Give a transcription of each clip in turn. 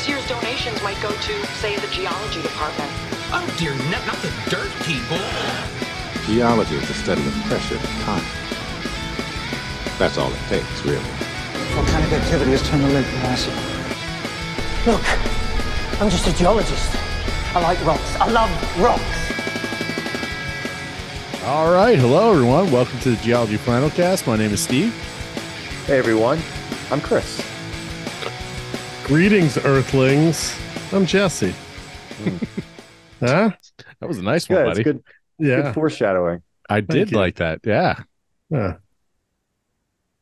This year's donations might go to, say, the geology department. Oh dear, not, not the dirt people. Geology is the study of pressure and time. That's all it takes, really. Volcanic activity has turned the lake massive. Look, I'm just a geologist. I like rocks. I love rocks. All right, hello everyone. Welcome to the Geology Flannelcast. My name is Steve. Hey everyone, I'm Chris. Greetings, Earthlings. I'm Jesse. huh? That was a nice one, Good, buddy. good, Yeah. good foreshadowing. I did you. like that. Yeah. Yeah.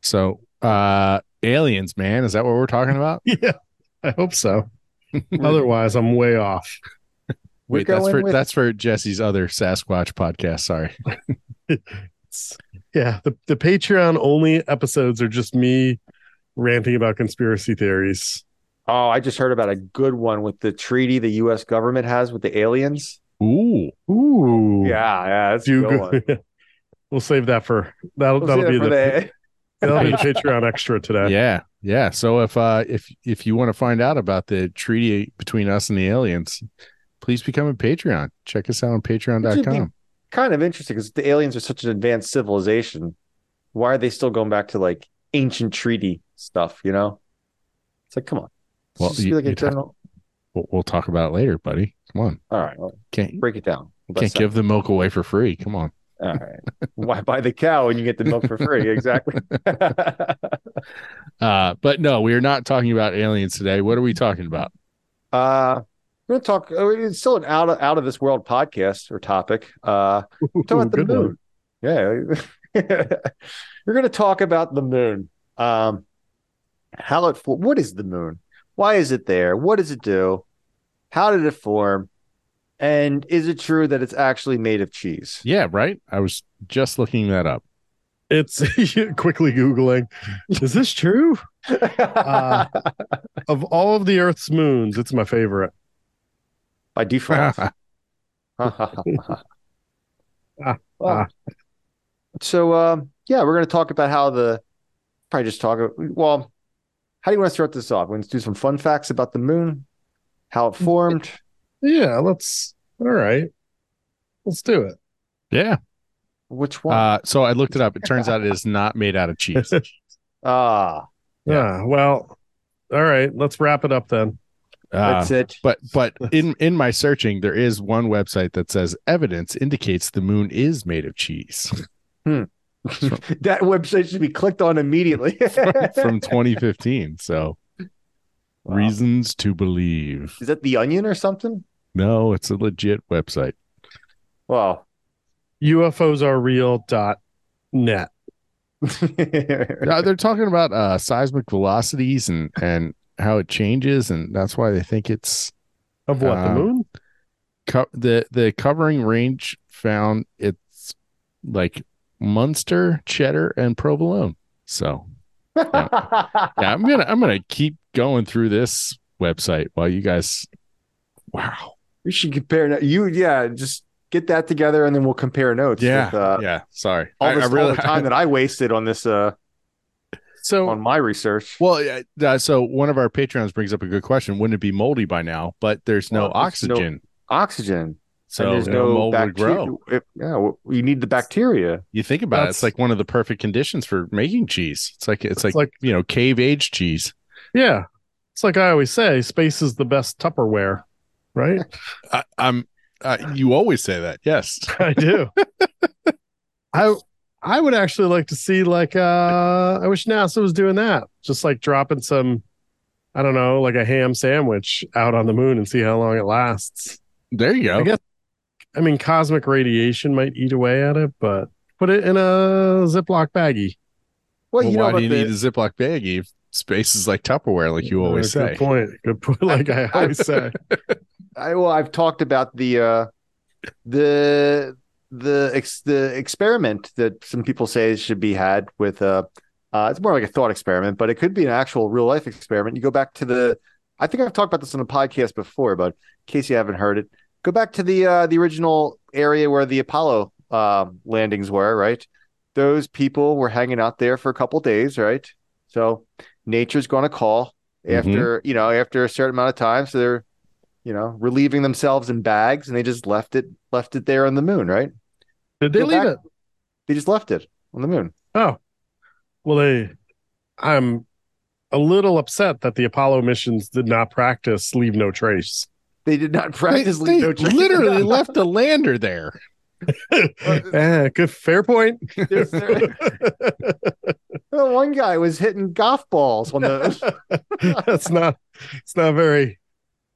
So, uh aliens, man, is that what we're talking about? Yeah. I hope so. Otherwise, I'm way off. Wait, that's for with- that's for Jesse's other Sasquatch podcast. Sorry. Yeah. The, the Patreon only episodes are just me ranting about conspiracy theories. Oh, I just heard about a good one with the treaty the U.S. government has with the aliens. Ooh. Ooh. Yeah, yeah, that's a Do good one. we'll save that for that'll We'll that'll save be it for the, that'll be Patreon extra today. Yeah. Yeah. So if uh if if you want to find out about the treaty between us and the aliens, please become a Patreon. Check us out on Which would be patreon.com. kind of interesting because the aliens are such an advanced civilization. Why are they still going back to like ancient treaty stuff? You know, it's like, come on. Let's Well, just be you- like a general. We'll, we'll talk about it later, buddy. Come on. All right, well, Can't break it down. What's can't that? give the milk away for free. Come on. All right. Why buy the cow when you get the milk for free? Exactly. Uh, but no, we are not talking about aliens today. What are we talking about? Uh, we're gonna talk. uh, It's still an out of out of this world podcast or topic. Uh, we're talking about the Good one. moon. Yeah, we're gonna talk about the moon. Um, how it what is the moon? Why is it there? What does it do? How did it form? And is it true that it's actually made of cheese? Yeah, right. I was just looking that up. It's quickly Googling. Is this true? Uh, Of all of the Earth's moons, it's my favorite. By default. Well, so um, yeah, we're going to talk about how the probably just talk. Well, how do you want to start this off? We're going to do some fun facts about the moon, how it formed. Yeah, let's. All right, let's do it. yeah. Which one? Uh, so I looked it up. It turns out it is not made out of cheese. ah, Yeah. Well, all right. Let's wrap it up then. Uh, that's it. but but in in my searching, there is one website that says evidence indicates the moon is made of cheese that website should be clicked on immediately. from 2015. So Wow. reasons to believe. Is that the Onion or something? No, it's a legit website. Well, UFOs are real dot net. Uh, they're talking about uh, seismic velocities and and how it changes, and that's why they think it's Of what the Um, moon? co- the the covering range found it's like Munster, Cheddar, and Provolone. So yeah, I'm gonna I'm gonna keep going through this website while you guys. Wow. we should compare. no- You, yeah, just get that together and then we'll compare notes. Yeah. with, uh, yeah. Sorry. all, I- this, I really all the time that I wasted on this, uh, so on my research. well. yeah, uh, so one of our patrons brings up a good question. Wouldn't it be moldy by now? But there's no Well, there's no- oxygen, oxygen. So and there's no, no, mold would bacteria. grow. If- yeah, well, you need the bacteria. You think about it, it's like one of the perfect conditions for making cheese. It's like it's, It's like, like- you know cave aged cheese. Yeah. It's like I always say, space is the best Tupperware, right? I, I'm. Uh, you always say that. Yes. I do. I I would actually like to see like uh I wish NASA was doing that. Just like dropping some I don't know, like a ham sandwich out on the moon and see how long it lasts. There you go. I guess I mean cosmic radiation might eat away at it, but put it in a Ziploc baggie. Well, Well, you why about do you the, need a Ziploc baggie if space is like Tupperware, like you always Uh, say? Good point. Good point. Like I always say. I well, I've talked about the uh, the the ex, the experiment that some people say should be had with uh, uh, it's more like a thought experiment, but it could be an actual real life experiment. You go back to the, I think I've talked about this on a podcast before, but in case you haven't heard it, go back to the uh, the original area where the Apollo um, landings were. Right, those people were hanging out there for a couple days. Right, so nature's going to call after you know after a certain amount of time. So they're you know relieving themselves in bags, and they just left it left it there on the moon, right? Did they Go leave back- it? They just left it on the moon. Oh, well, they. I'm a little upset that the Apollo missions did not practice leave no trace. They did not practice they leave literally left a lander there. Eh, good, fair point. There's- Well, one guy was hitting golf balls on the. That's not. It's not very.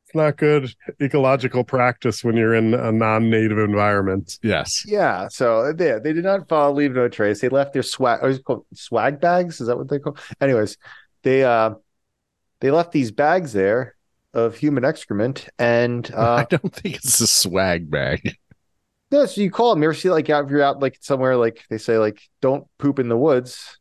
It's not good ecological practice when you're in a non-native environment. Yes. yeah, so they they did not follow leave no trace. They left their swag. What is it called? Swag bags? Is that what they call? Anyways, they uh they left these bags there of human excrement, and uh I don't think it's a swag bag. no, so you call them. You ever see like out if you're out like somewhere like they say like don't poop in the woods.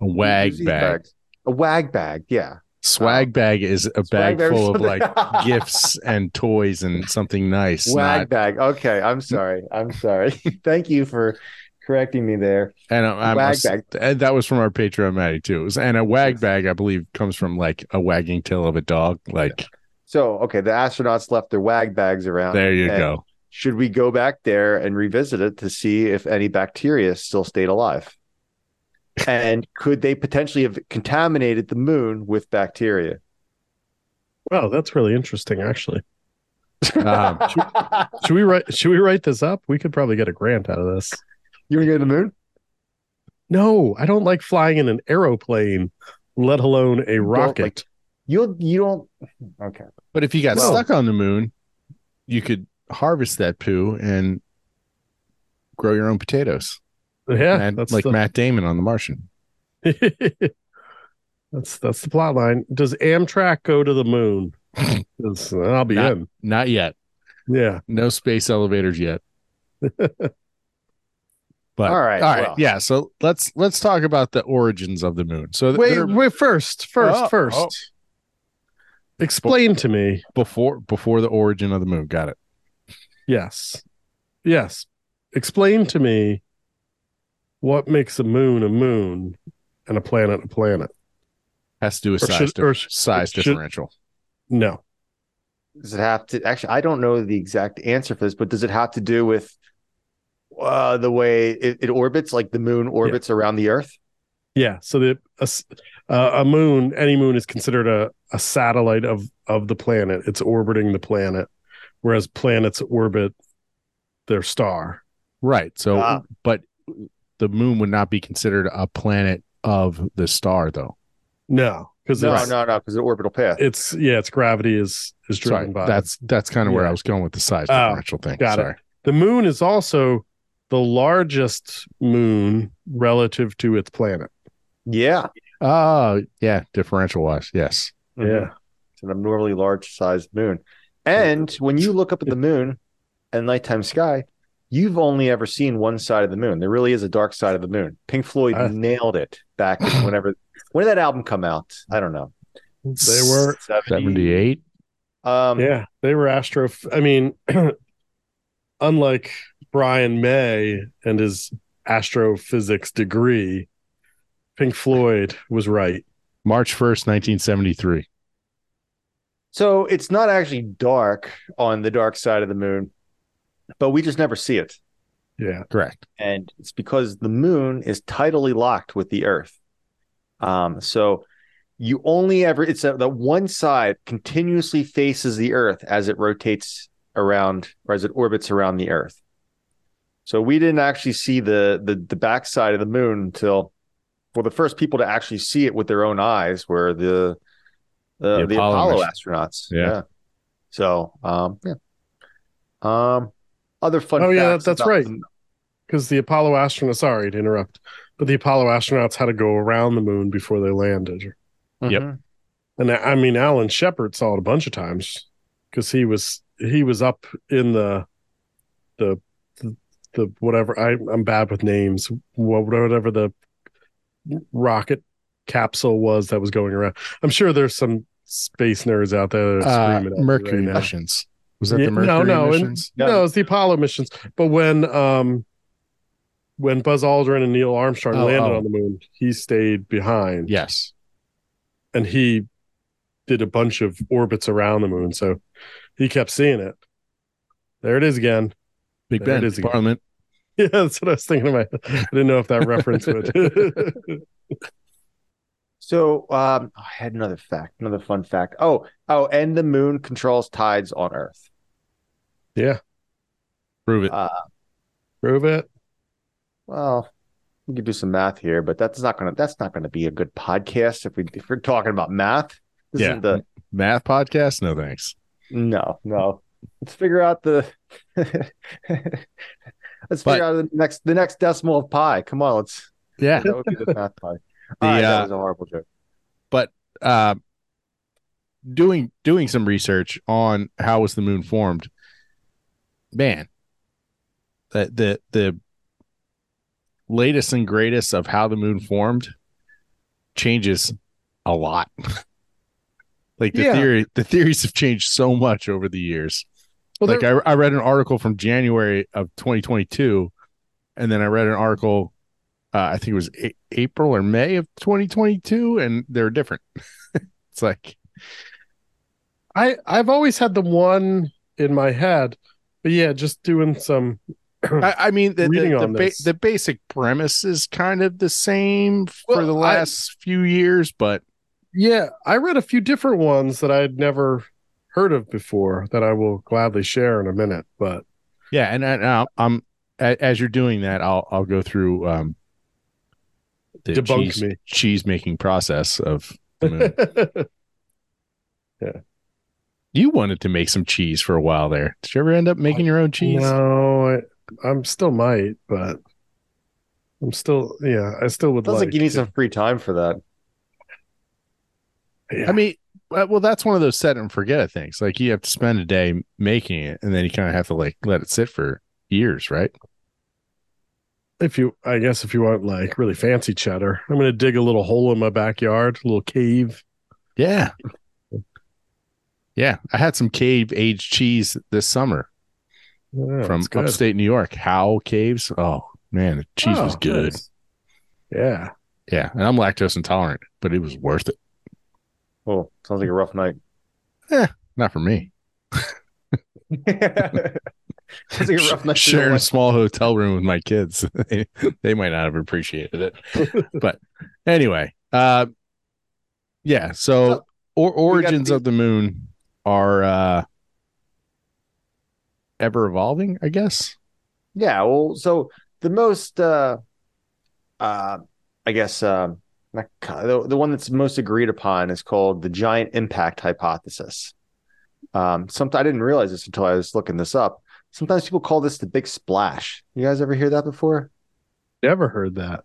A wag bag. bags. A wag bag, yeah. Swag bag is a Swag bag full of like gifts and toys and something nice. Wag not- bag. Okay, I'm sorry. I'm sorry. Thank you for correcting me there. and I'm, I'm Wag bag. and that was from our Patreon Maddie too. It was- and a wag bag, I believe, comes from like a wagging tail of a dog. Like So, okay, the astronauts left their wag bags around. there you go. Should we go back there and revisit it to see if any bacteria still stayed alive? And could they potentially have contaminated the moon with bacteria? Wow, that's really interesting. Actually, Um, should we write? Should we write this up? We could probably get a grant out of this. You want to go to the moon? No, I don't like flying in an aeroplane, let alone a don't rocket. like- You you don't. Okay. but if you got Well- stuck on the moon, you could harvest that poo and grow your own potatoes. yeah, and that's like the, Matt Damon on The Martian. that's that's the plot line. Does Amtrak go to the moon? I'll be Not- in. Not yet. Yeah. No space elevators yet. But All right, all right, well. yeah. So let's let's talk about the origins of the moon. So th- Wait, wait. First, first, Oh, oh. first. oh. Explain to me. before before the origin of the moon, got it. Yes, yes. Explain to me what makes a moon a moon and a planet a planet. Has to do with Or size, should- dif- or sh- size should- differential. No. Does it have to actually? I don't know the exact answer for this, but does it have to do with uh, the way it, it orbits, like the moon orbits around the Earth? Yeah. So the a, s- uh, a moon, any moon, is considered a, a satellite of of the planet. It's orbiting the planet, whereas planets orbit their star. Right. So, Ah. but the moon would not be considered a planet of the star, though. No, because No, it's, no, no, because the orbital path. it's yeah, its gravity is is driven Sorry, by that's that's kind of where I was going with the size Oh, differential thing. got it. Sorry. the moon is also the largest moon relative to its planet. yeah, Oh, yeah, differential wise, yes. Yeah. it's an abnormally large sized moon. And when you look up at the moon and nighttime sky, you've only ever seen one side of the moon. There really is a dark side of the moon. Pink Floyd Uh. nailed it back whenever. When did that album come out? I don't know. They were 78. Um, yeah, they were astro. I mean, unlike Brian May and his astrophysics degree, Pink Floyd was right. March 1st, 1973. So it's not actually dark on the dark side of the moon, but we just never see it. Yeah. Correct. and it's because the moon is tidally locked with the earth um so you only ever it's a, the one side continuously faces the earth as it rotates around or as it orbits around the earth so we didn't actually see the the the backside of the moon until well the first people to actually see it with their own eyes were the uh, The the, Apollo apollo, astronauts Yeah. so um yeah um other fun Oh, yeah, that's about right. Because the Apollo astronauts, sorry to interrupt, but the Apollo astronauts had to go around the moon before they landed. Yep. Mhm. And I I mean, Alan Shepard saw it a bunch of times because he was he was up in the the the, whatever I I'm bad with names wha- whatever the rocket capsule was that was going around. I'm sure there's some space nerds out there that are Uh, at Mercury right missions. Was that Yeah, the Mercury no, no, and- missions? No. No, it's the Apollo missions. But when um when Buzz Aldrin and Neil Armstrong Oh, landed oh. on the moon, he stayed behind. yes. And he did a bunch of orbits around the moon, so he kept seeing it. There it is again. Big There Ben, is again. Parliament. Yeah, that's what I was thinking about. I didn't know if that reference would. So um, I had another fact, another fun fact. Oh, oh, and the moon controls tides on Earth. yeah, Prove it. Uh, prove it. well, we could do some math here, but that's not gonna that's not gonna be a good podcast if we if we're talking about math. This Yeah. isn't the Math podcast? No thanks. no, no. Let's figure out the let's But- figure out the next the next decimal of pi. Come on, let's Yeah. that would be the math pi. The, right, uh, that was a horrible joke. uh, doing doing some research on how was the moon formed. Man, the the the latest and greatest of how the moon formed changes a lot. like the Yeah. theory, the theories have changed so much over the years. Well, like I, I read an article from January of 2022, and then I read an article, uh, I think it was a- April or May of 2022, and they're different. it's like, I I've always had the one in my head, but yeah, just doing some. I, I mean, the, the, the, ba- the basic premise is kind of the same for Well, the I- last few years, but Yeah, I read a few different ones that I'd never heard of before that I will gladly share in a minute. But yeah, and, and I'm as you're doing that, I'll I'll go through um the Debunk cheese, me. cheese making process of the moon. you wanted to make some cheese for a while there. Did you ever end up making your own cheese? no, I, I'm still might, but I'm still yeah, I still would Sounds like. like you need to- some free time for that. yeah. I mean, Uh, well, that's one of those set and forget things. Like you have to spend a day making it, and then you kind of have to like let it sit for years, right? if you, I guess, if you want like really fancy cheddar, I'm gonna dig a little hole in my backyard, a little cave. Yeah. Yeah, I had some cave aged cheese this summer Yeah, from upstate New York. How caves? Oh man, the cheese oh, was Oh, good. nice. Yeah, Yeah, and I'm lactose intolerant, but it was worth it. Oh, sounds like a rough night. Yeah, not for me. sounds like a rough night. Sharing a wife. small hotel room with my kids, they, they might not have appreciated it. but anyway, uh, yeah. So or, origins the- of the moon are uh, ever evolving, I guess. Yeah, well, so the most, uh, uh, I guess, um, not, the, the one that's most agreed upon is called the giant impact hypothesis. Um, sometimes I didn't realize this until I was looking this up. Sometimes people call this the big splash. You guys ever hear that before? never heard that.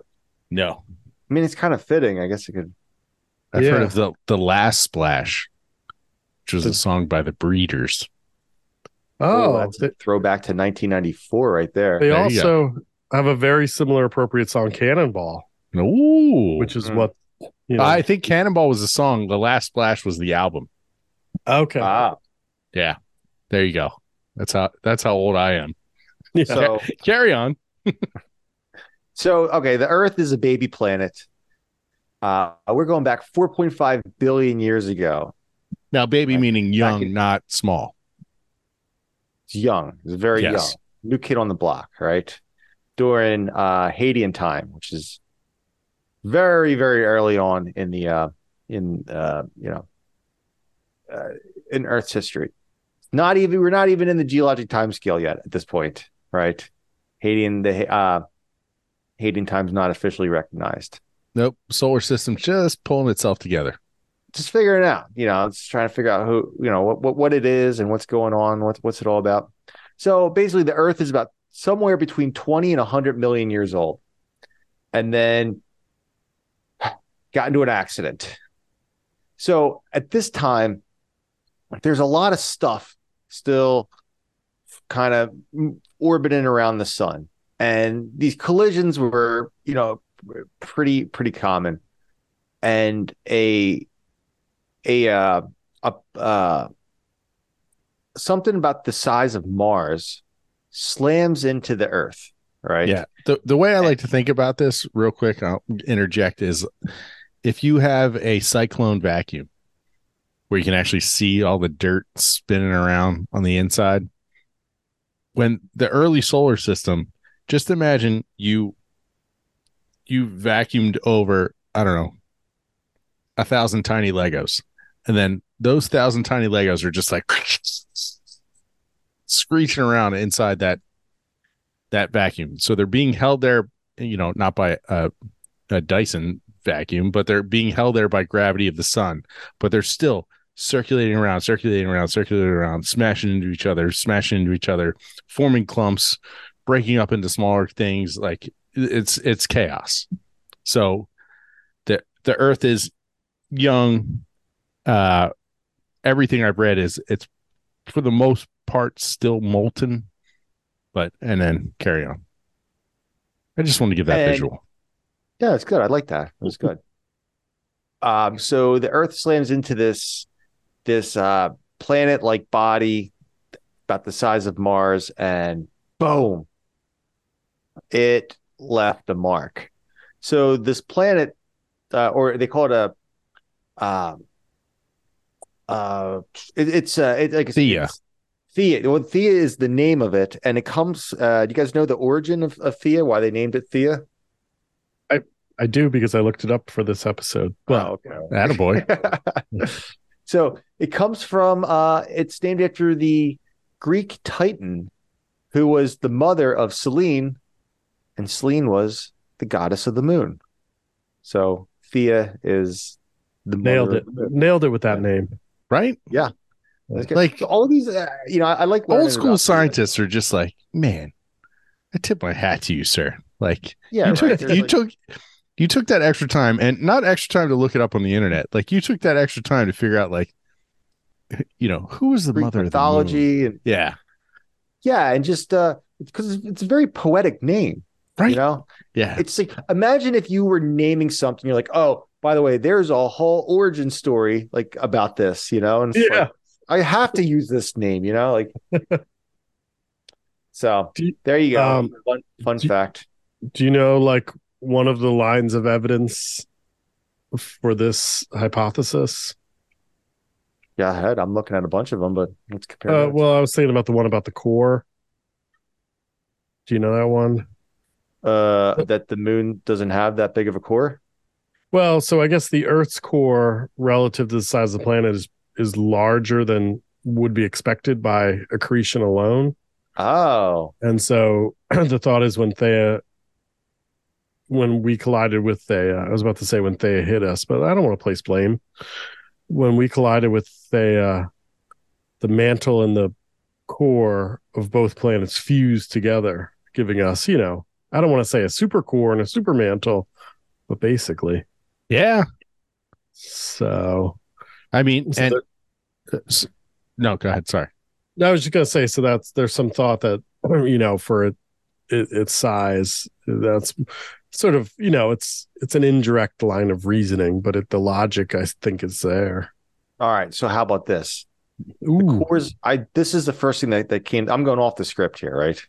No, I mean, it's kind of fitting. I guess it could. I've Yeah. heard of the the last splash, which was The- a song by the Breeders. Oh, that's they, a throwback to 1994 right there. they There also have a very similar appropriate song, Cannonball, Ooh, which is Mm. what you know. I think Cannonball was the song. The last splash was the album. okay, Ah, Yeah, there you go. That's how that's how old I am. yeah. so Carry on. So, okay, the Earth is a baby planet. Uh, we're going back 4.5 billion years ago. Now, baby Back- meaning young, in- not small. It's young. It's very Yes. young. New kid on the block, right? During uh, Hadean time, which is very, very early on in the uh, in uh, you know uh, in Earth's history. Not even we're not even in the geologic time scale yet at this point, right? Hadean the uh, Hadean time's not officially recognized. Nope. Solar system just pulling itself together. just figuring out. You know, it's trying to figure out who, you know, what what, what it is and what's going on, what's what's it all about. So basically, the Earth is about somewhere between twenty and hundred million years old, and then got into an accident. So at this time, there's a lot of stuff still kind of orbiting around the sun, and these collisions were, you know, pretty pretty common and a a uh a uh something about the size of Mars slams into the Earth, right? Yeah. The the way I like to think about this, real quick, I'll interject, is if you have a cyclone vacuum where you can actually see all the dirt spinning around on the inside. When the early solar system, just imagine you you vacuumed over, I don't know, a thousand tiny Legos. And then those thousand tiny Legos are just like screeching around inside that that vacuum. So they're being held there, you know, not by a, a Dyson vacuum, but they're being held there by gravity of the sun. But they're still circulating around, circulating around, circulating around, smashing into each other, smashing into each other, forming clumps, breaking up into smaller things. Like it's it's chaos. So the the Earth is young. Uh, everything I've read is it's for the most part still molten, but and then carry on. I just want to give that And- visual. Yeah, it's good. I like that. It was good. Um, so the Earth slams into this this uh planet-like body about the size of Mars, and boom, it left a mark. So this planet, uh, or they call it a, um, uh, it, it's uh, it, like Theia. Theia. Well, Theia is the name of it, and it comes. Uh, do you guys know the origin of, of Theia? Why they named it Theia? I do because I looked it up for this episode. Well, oh, okay. Attaboy. so it comes from uh it's named after the Greek Titan who was the mother of Selene and Selene was the goddess of the moon. So Theia is the nailed it. the. Nailed it with that name. right? Yeah. Like all of these uh, you know I, I like old school Theia. scientists are just like, man, I tip my hat to you, sir. Like Yeah, you right. took you like- took you took that extra time and not extra time to look it up on the internet. Like you took that extra time to figure out like you know, who was the Greek mother of the moon? mythology and Yeah. yeah, and just uh because it's, it's a very poetic name, Right. you know. Yeah. It's like imagine if you were naming something, you're like, oh, by the way, there's a whole origin story like about this, you know, and Yeah. like, I have to use this name, you know, like. so you- there you go. um, fun fun do fact. Do you know like one of the lines of evidence for this hypothesis? Yeah, I had. I'm looking at a bunch of them, but let's compare. Uh, well, I was thinking about the one about the core. Do you know that one? uh, that the moon doesn't have that big of a core. Well, so I guess the Earth's core relative to the size of the planet is is larger than would be expected by accretion alone. Oh, And so the thought is when Theia when we collided with Theia, I was about to say when Theia hit us, but I don't want to place blame. When we collided with Theia, the mantle and the core of both planets fused together, giving us, you know, I don't want to say a super core and a super mantle, but basically. Yeah. So I mean, So and no, go ahead. Sorry. I was just gonna say, so that's there's some thought that you know for it, it, its size, that's sort of you know it's it's an indirect line of reasoning, but it, the logic I think is there. all right. So how about this? Ooh, Cores. I this is the first thing that, that came. I'm going off the script here, right?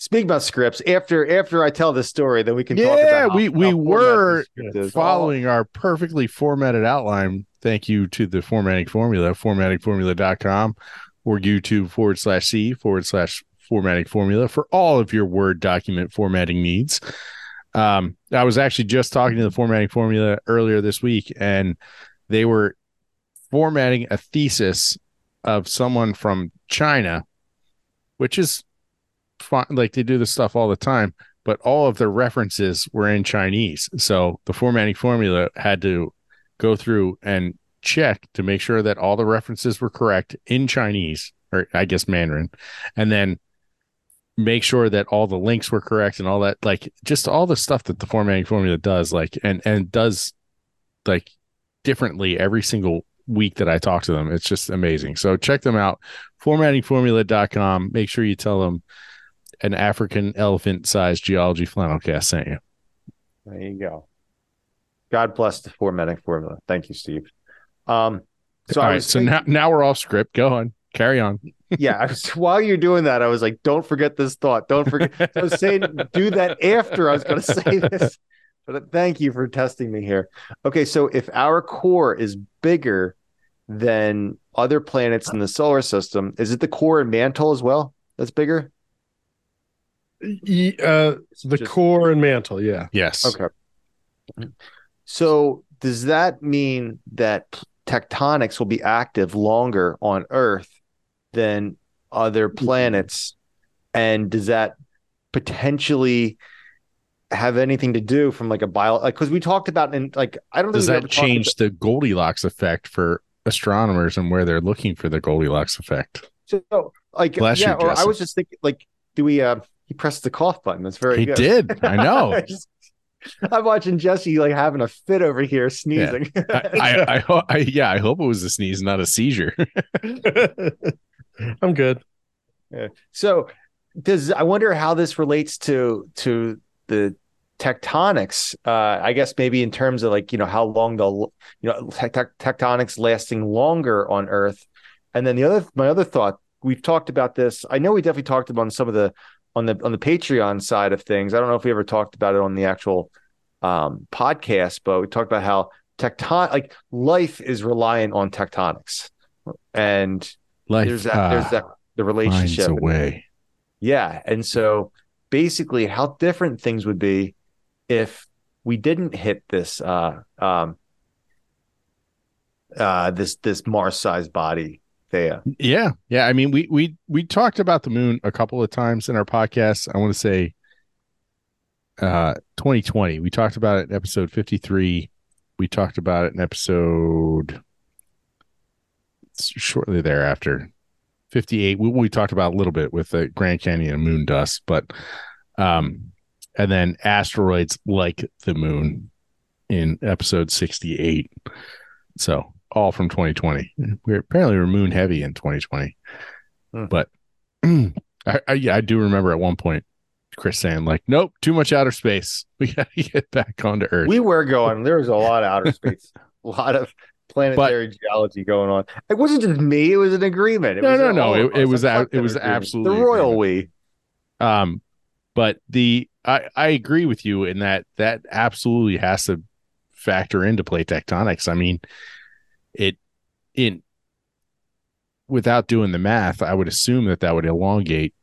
Speaking about scripts, after after I tell this story, then we can talk Yeah, about. how- we we how formatted were the script following our perfectly formatted outline. Thank you to the formatting formula, formattingformula.com or YouTube forward slash C forward slash formatting formula for all of your Word document formatting needs. Um, I was actually just talking to the formatting formula earlier this week, and they were formatting a thesis of someone from China, which is. Like they do this stuff all the time but all of the references were in Chinese. So the formatting formula had to go through and check to make sure that all the references were correct in Chinese, or I guess Mandarin, and then make sure that all the links were correct and all that, like just all the stuff that the formatting formula does, like and and does like differently every single week that I talk to them. It's just amazing. So check them out, formattingformula.com. Make sure you tell them an African elephant sized geology flannel cast sent you. There you go. God bless the formatting formula. Thank you, Steve. Um, so All right, so now now we're off script. Go on, carry on. yeah, I was, while you're doing that, I was like, don't forget this thought. Don't forget. I was saying do that after I was going to say this. But thank you for testing me here. Okay, so if our core is bigger than other planets in the solar system. Is it the core and mantle as well? That's bigger. Uh, the Just- core and mantle, yeah. Yes. Okay. So does that mean that tectonics will be active longer on Earth than other planets? And does that potentially have anything to do from like a bio like because we talked about in like I don't think Does that change the Goldilocks effect for astronomers and where they're looking for the Goldilocks effect? so like Bless yeah you, or I was just thinking like do we uh he pressed the cough button that's very He good did. I know. I'm watching Jesse like having a fit over here sneezing. I, I, I, I, yeah, I hope it was a sneeze, not a seizure. I'm good. So does I wonder how this relates to to the tectonics? Uh, I guess maybe in terms of like you know how long they'll you know tec- tec- tectonics lasting longer on Earth, and then the other my other thought we've talked about this. I know we definitely talked about some of the on the on the Patreon side of things. I don't know if we ever talked about it on the actual um, podcast, but we talked about how tecton like life is reliant on tectonics, and Life there's that there's ah, that the relationship yeah. And so basically how different things would be if we didn't hit this uh um uh this this Mars sized body there. Yeah, yeah. I mean, we we we talked about the moon a couple of times in our podcast. I want to say, uh, 2020. We talked about it in episode 53. We talked about it in episode shortly thereafter, 58. We, we talked about a little bit with the Grand Canyon and moon dust, but um, and then asteroids like the moon in episode 68. So all from 2020. We're apparently we're moon heavy in 2020. Hmm. But I, I yeah, I do remember at one point Chris saying like, "Nope, too much outer space. We got to get back onto Earth." We were going, there was a lot of outer space, a lot of planetary geology going on. It wasn't just me, it was an agreement. It No, was no, no, it- it was a- it was agreement. absolutely the royal agreement. we. Um, but the I I agree with you in that that absolutely has to factor into plate tectonics. I mean, it in without doing the math, I would assume that that would elongate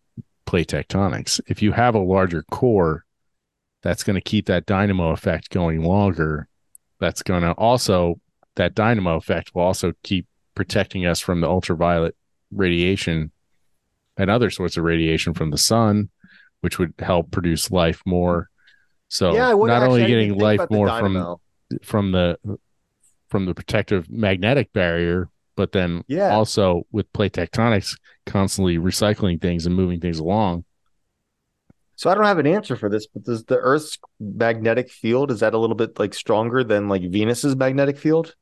plate tectonics. If you have a larger core, that's going to keep that dynamo effect going longer. That's going to also that dynamo effect will also keep protecting us from the ultraviolet radiation and other sorts of radiation from the sun, which would help produce life more. So yeah, not only getting life more from from the from the protective magnetic barrier, but then Yeah. also with plate tectonics constantly recycling things and moving things along. So I don't have an answer for this, but does the Earth's magnetic field is that a little bit like stronger than like Venus's magnetic field?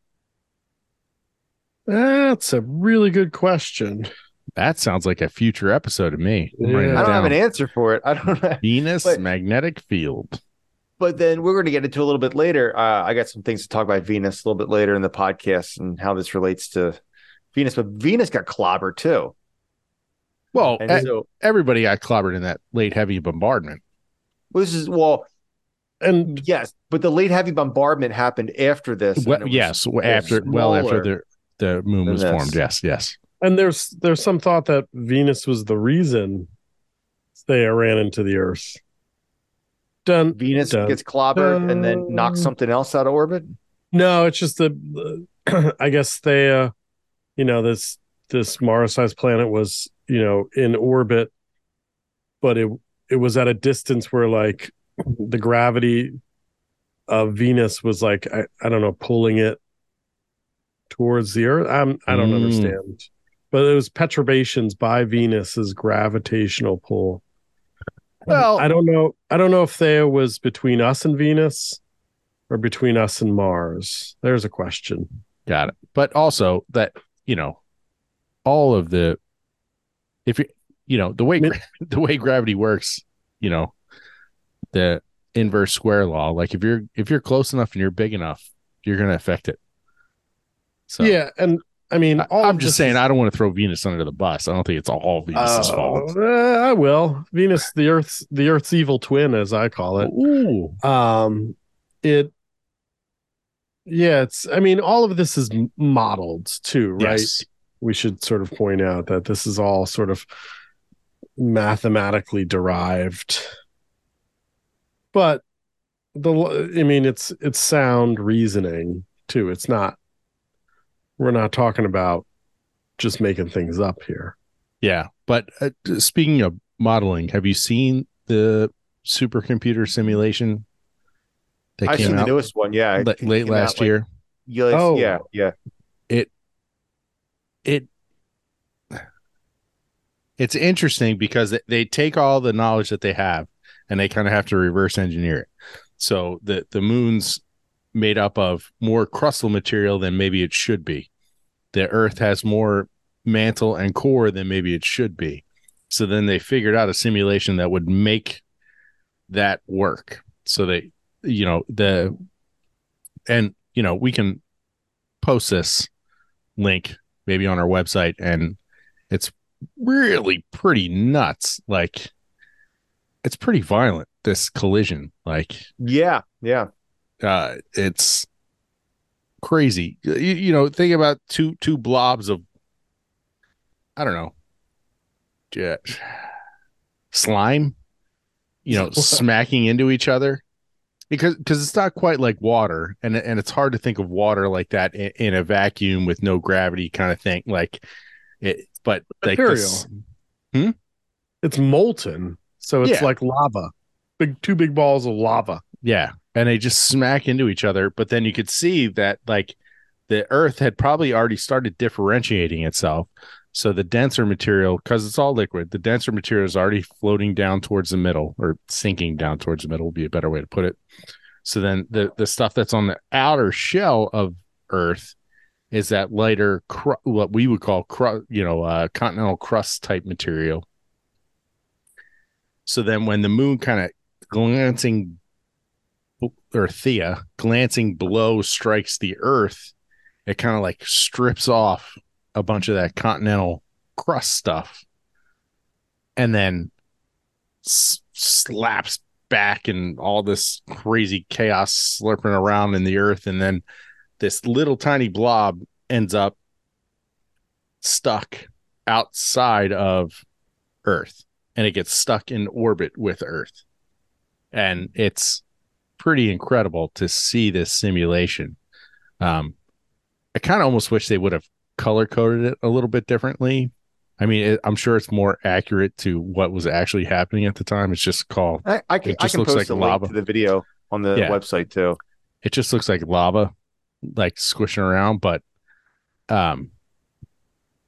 That's a really good question. That sounds like a future episode to me. I'm Yeah. I don't have an answer for it. I don't know. Venus but- magnetic field. But then we're going to get into a little bit later. Uh, I got some things to talk about Venus a little bit later in the podcast and how this relates to Venus. But Venus got clobbered too. Well, And so everybody got clobbered in that late heavy bombardment. well, this is well, And yes, but the late heavy bombardment happened after this. Well, yes, it was after well after the the moon was this. formed. Yes, yes. and there's there's some thought that Venus was the reason they ran into the Earth. Done. Venus dun, gets clobbered and then knocks something else out of orbit. No, it's just the, the- I guess they uh you know this this Mars-sized planet was, you know, in orbit but it it was at a distance where like the gravity of Venus was like I, I don't know pulling it towards the earth. I'm I don't Mm. understand. But it was perturbations by Venus's gravitational pull. Well- I don't know. I don't know if there was between us and Venus or between us and Mars. There's a question. Got it. But also that, you know, all of the if you you know, the way Mid- the way gravity works, you know, the inverse square law, like if you're if you're close enough and you're big enough, you're going to affect it. So Yeah, and I mean, I'm just saying is- I don't want to throw Venus under the bus. I don't think it's all Venus's Oh. fault. Uh, I will. Venus, the Earth's the Earth's evil twin, as I call it. Ooh. Um, it Yeah, it's. I mean, all of this is modeled too, right? Yes. We should sort of point out that this is all sort of mathematically derived, but the. I mean, it's it's sound reasoning too. It's not. We're not talking about just making things up here. Yeah, but uh, speaking of modeling, have you seen the supercomputer simulation that I've came seen the out newest one. Yeah, la- it late came out, last like, year? Yeah, it's- Oh. yeah, yeah. it it it's interesting because they- they take all the knowledge that they have and they kind of have to reverse engineer it. So the the moon's made up of more crustal material than maybe it should be. The Earth has more mantle and core than maybe it should be. So then they figured out a simulation that would make that work. So they, you know, the and you know we can post this link maybe on our website and it's really pretty nuts like it's pretty violent this collision like Yeah, yeah. Uh it's crazy you, you know think about two two blobs of i don't know yeah, slime you know smacking into each other because because it's not quite like water and and it's hard to think of water like that in, in a vacuum with no gravity kind of thing like it but like this, hmm? It's molten, so it's Yeah. like lava. Big two big balls of lava. yeah and they just smack into each other but then you could see that like the earth had probably already started differentiating itself. So the denser material because it's all liquid the denser material is already floating down towards the middle or sinking down towards the middle would be a better way to put it. So then the the stuff that's on the outer shell of earth is that lighter what we would call cru- you know uh, continental crust type material. So then when the moon kind of glancing or Theia glancing below strikes the earth, it kind of like strips off a bunch of that continental crust stuff and then s- slaps back and all this crazy chaos slurping around in the earth. And then this little tiny blob ends up stuck outside of Earth and it gets stuck in orbit with Earth. And it's pretty incredible to see this simulation. Um, I kind of almost wish they would have color coded it a little bit differently. I mean, it, I'm sure it's more accurate to what was actually happening at the time. It's just called, I, I can It I just can looks post like a lava. to the video on the Yeah. website too. it just looks like lava, like squishing around, but, um,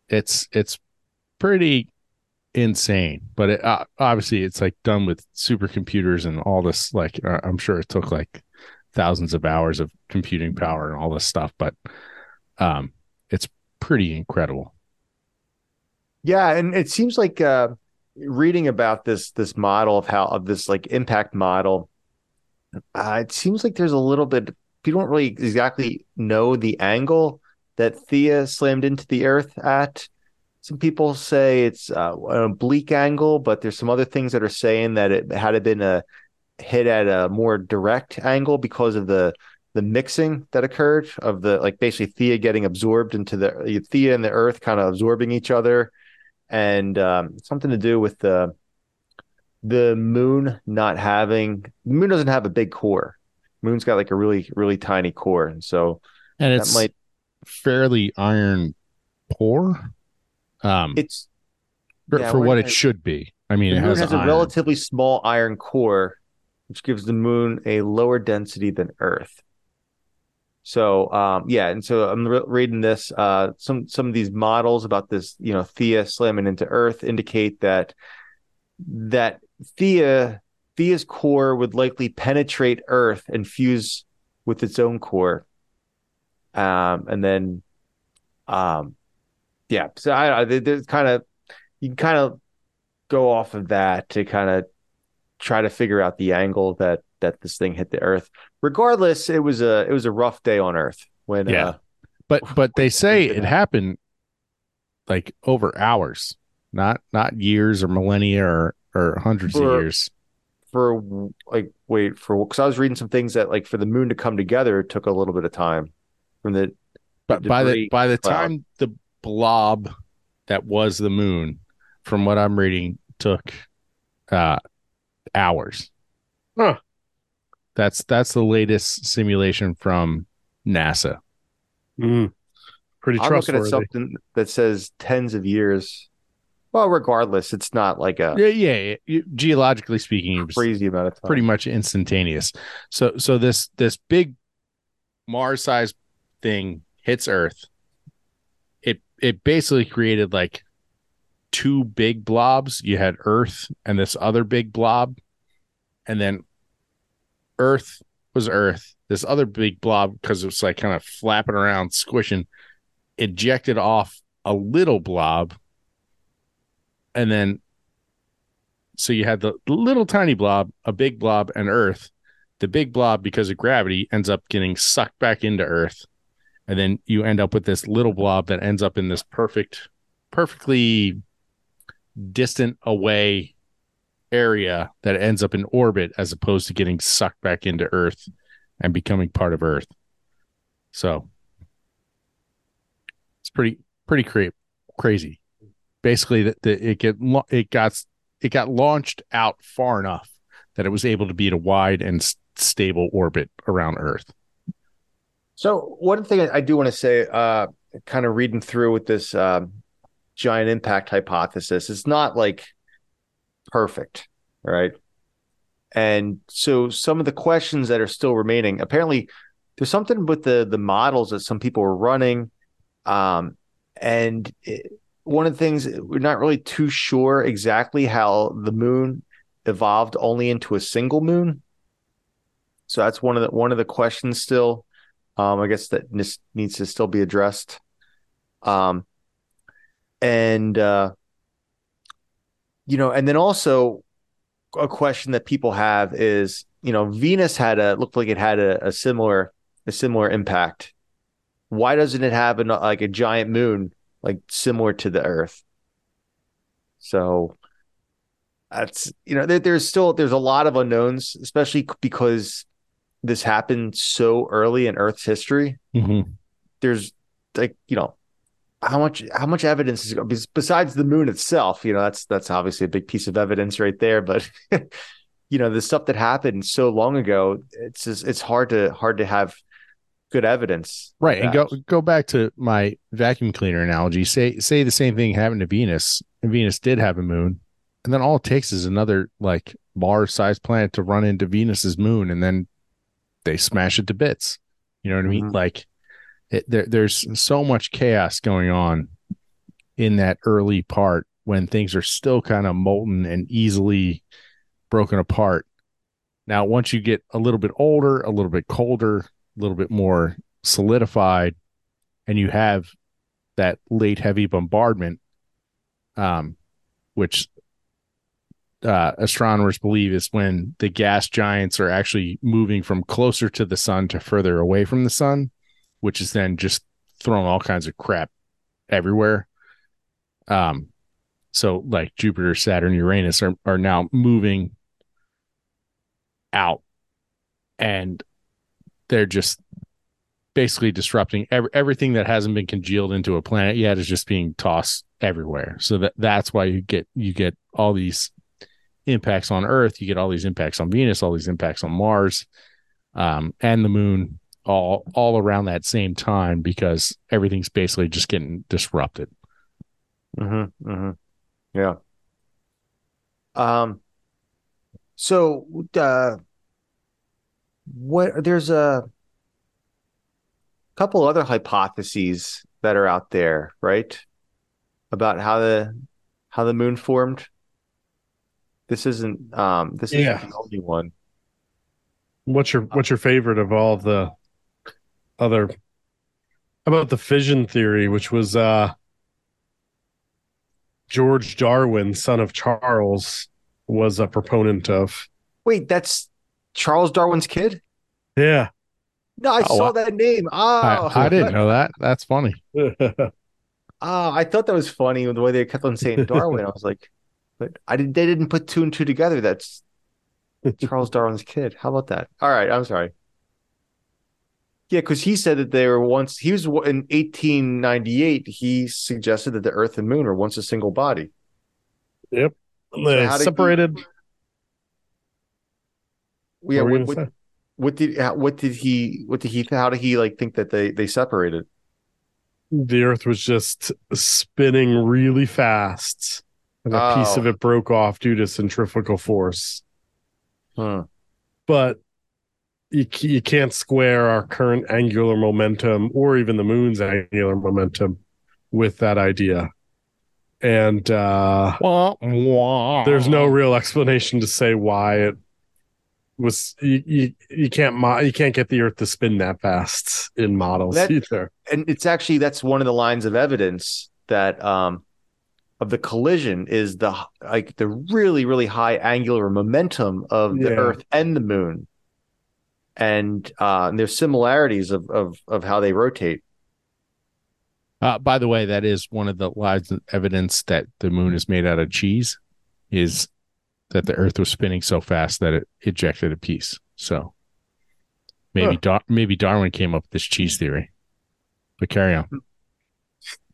it's, it's pretty insane, but it, uh, obviously it's like done with supercomputers and all this, like, uh, I'm sure it took like thousands of hours of computing power and all this stuff, but, um, it's pretty incredible. Yeah, and it seems like uh, reading about this this model of how of this like impact model, uh, it seems like there's a little bit. People don't really exactly know the angle that Theia slammed into the Earth at. Some people say it's uh, an oblique angle, but there's some other things that are saying that it had it been a hit at a more direct angle because of the the mixing that occurred of the like basically Theia getting absorbed into the Theia and the Earth kind of absorbing each other and um, something to do with the the moon not having the moon doesn't have a big core. Moon's got like a really really tiny core, and so And that it's might fairly iron poor. Um, it's for, yeah, for what it should be. I mean, it has, has, a relatively small iron core, which gives the moon a lower density than Earth. So um, yeah, and so I'm re- reading this. Uh, some some of these models about this, you know, Theia slamming into Earth indicate that that Theia Theia's core would likely penetrate Earth and fuse with its own core, um, and then, um, yeah. So I, I there- there's kind of you can kind of go off of that to kind of try to figure out the angle that that this thing hit the Earth. Regardless, it was a it was a rough day on Earth when Yeah. uh, but but they say it happened like over hours, not not years or millennia or or hundreds For- of years. for like wait for because I was reading some things that like for the moon to come together it took a little bit of time from the But by the by the time the blob that was the moon, from what I'm reading, took uh hours. Huh. That's that's the latest simulation from NASA. Mm. Pretty I'm looking at something that says tens of years. Well, regardless, it's not like a Yeah, yeah. you- geologically speaking, it was crazy amount of time. pretty much instantaneous. So so this this big Mars sized thing hits Earth. It basically created like two big blobs. You had Earth and this other big blob. And then Earth was Earth. This other big blob, because it was like kind of flapping around, squishing, ejected off a little blob. And then so you had the little tiny blob, a big blob, and Earth. The big blob, because of gravity, ends up getting sucked back into Earth, and then you end up with this little blob that ends up in this perfect, perfectly distant away area that ends up in orbit, as opposed to getting sucked back into Earth and becoming part of Earth. So it's pretty pretty cra- crazy. Basically, that it get it got it got launched out far enough that it was able to be in a wide and stable orbit around Earth. So one thing I do want to say, uh, kind of reading through with this um, giant impact hypothesis, it's not like perfect, right? And so some of the questions that are still remaining, apparently, there's something with the the models that some people were running, um, and it, one of the things we're not really too sure exactly how the moon evolved only into a single moon. So that's one of the one of the questions still. Um, I guess that this needs to still be addressed. Um, and uh, you know, and then also a question that people have is, you know, Venus had a looked like it had a, a similar a similar impact. Why doesn't it have an, like a giant moon like similar to the Earth? So that's you know there, there's still there's a lot of unknowns, especially because this happened so early in Earth's history. Mm-hmm. There's like you know how much how much evidence is bes- besides the moon itself. You know that's that's obviously a big piece of evidence right there, but. you know the stuff that happened so long ago it's just it's hard to hard to have good evidence Right, and go go back to my vacuum cleaner analogy. Say say the same thing happened to Venus, and Venus did have a moon, and then all it takes is another like Mars-sized planet to run into Venus's moon, and then they smash it to bits. You know what I mean? Mhm. Like it, there, there's so much chaos going on in that early part when things are still kind of molten and easily broken apart. Now, once you get a little bit older, a little bit colder, a little bit more solidified, and you have that late heavy bombardment, um, which uh, astronomers believe is when the gas giants are actually moving from closer to the sun to further away from the sun, which is then just throwing all kinds of crap everywhere. Um, so like Jupiter, Saturn, Uranus are are now moving out, and they're just basically disrupting every, everything that hasn't been congealed into a planet yet is just being tossed everywhere. So that that's why you get you get all these impacts on Earth, you get all these impacts on Venus, all these impacts on Mars, um, and the Moon, all all around that same time because everything's basically just getting disrupted. Mm-hmm, mm-hmm. Yeah. Um. So, uh, what? There's a couple other hypotheses that are out there, right? About how the how the moon formed. This isn't um this Yeah. isn't the only one. What's your what's your favorite of all the other? How about the fission theory, which was uh George Darwin, son of Charles, was a proponent of. Wait, that's Charles Darwin's kid? Yeah. No, I Oh, saw that name. Oh, I, I didn't know that. That's funny. Oh, I thought that was funny the way they kept on saying Darwin. I was like, but I did. They didn't put two and two together. That's Charles Darwin's kid. How about that? All right, I'm sorry. Yeah, because he said that they were once. He was in 1898. He suggested that the Earth and Moon were once a single body. Yep. They how did he- separated. Yeah, What what, what, what did what did he what did he how did he like think that they they separated? the earth was just spinning really fast and a piece Oh. of it broke off due to centrifugal force Hmm. but you, you can't square our current angular momentum or even the moon's angular momentum with that idea and uh Wah, wah. there's no real explanation to say why it was you you, you can't mo- you can't get the earth to spin that fast in models That- either and it's actually that's one of the lines of evidence that um of the collision is the like the really really high angular momentum of the Yeah. earth and the moon and uh and there's similarities of of of how they rotate Uh, by the way, that is one of the lines of evidence that the moon is made out of cheese, is that the Earth was spinning so fast that it ejected a piece. So maybe Huh. Dar- maybe Darwin came up with this cheese theory. But carry on.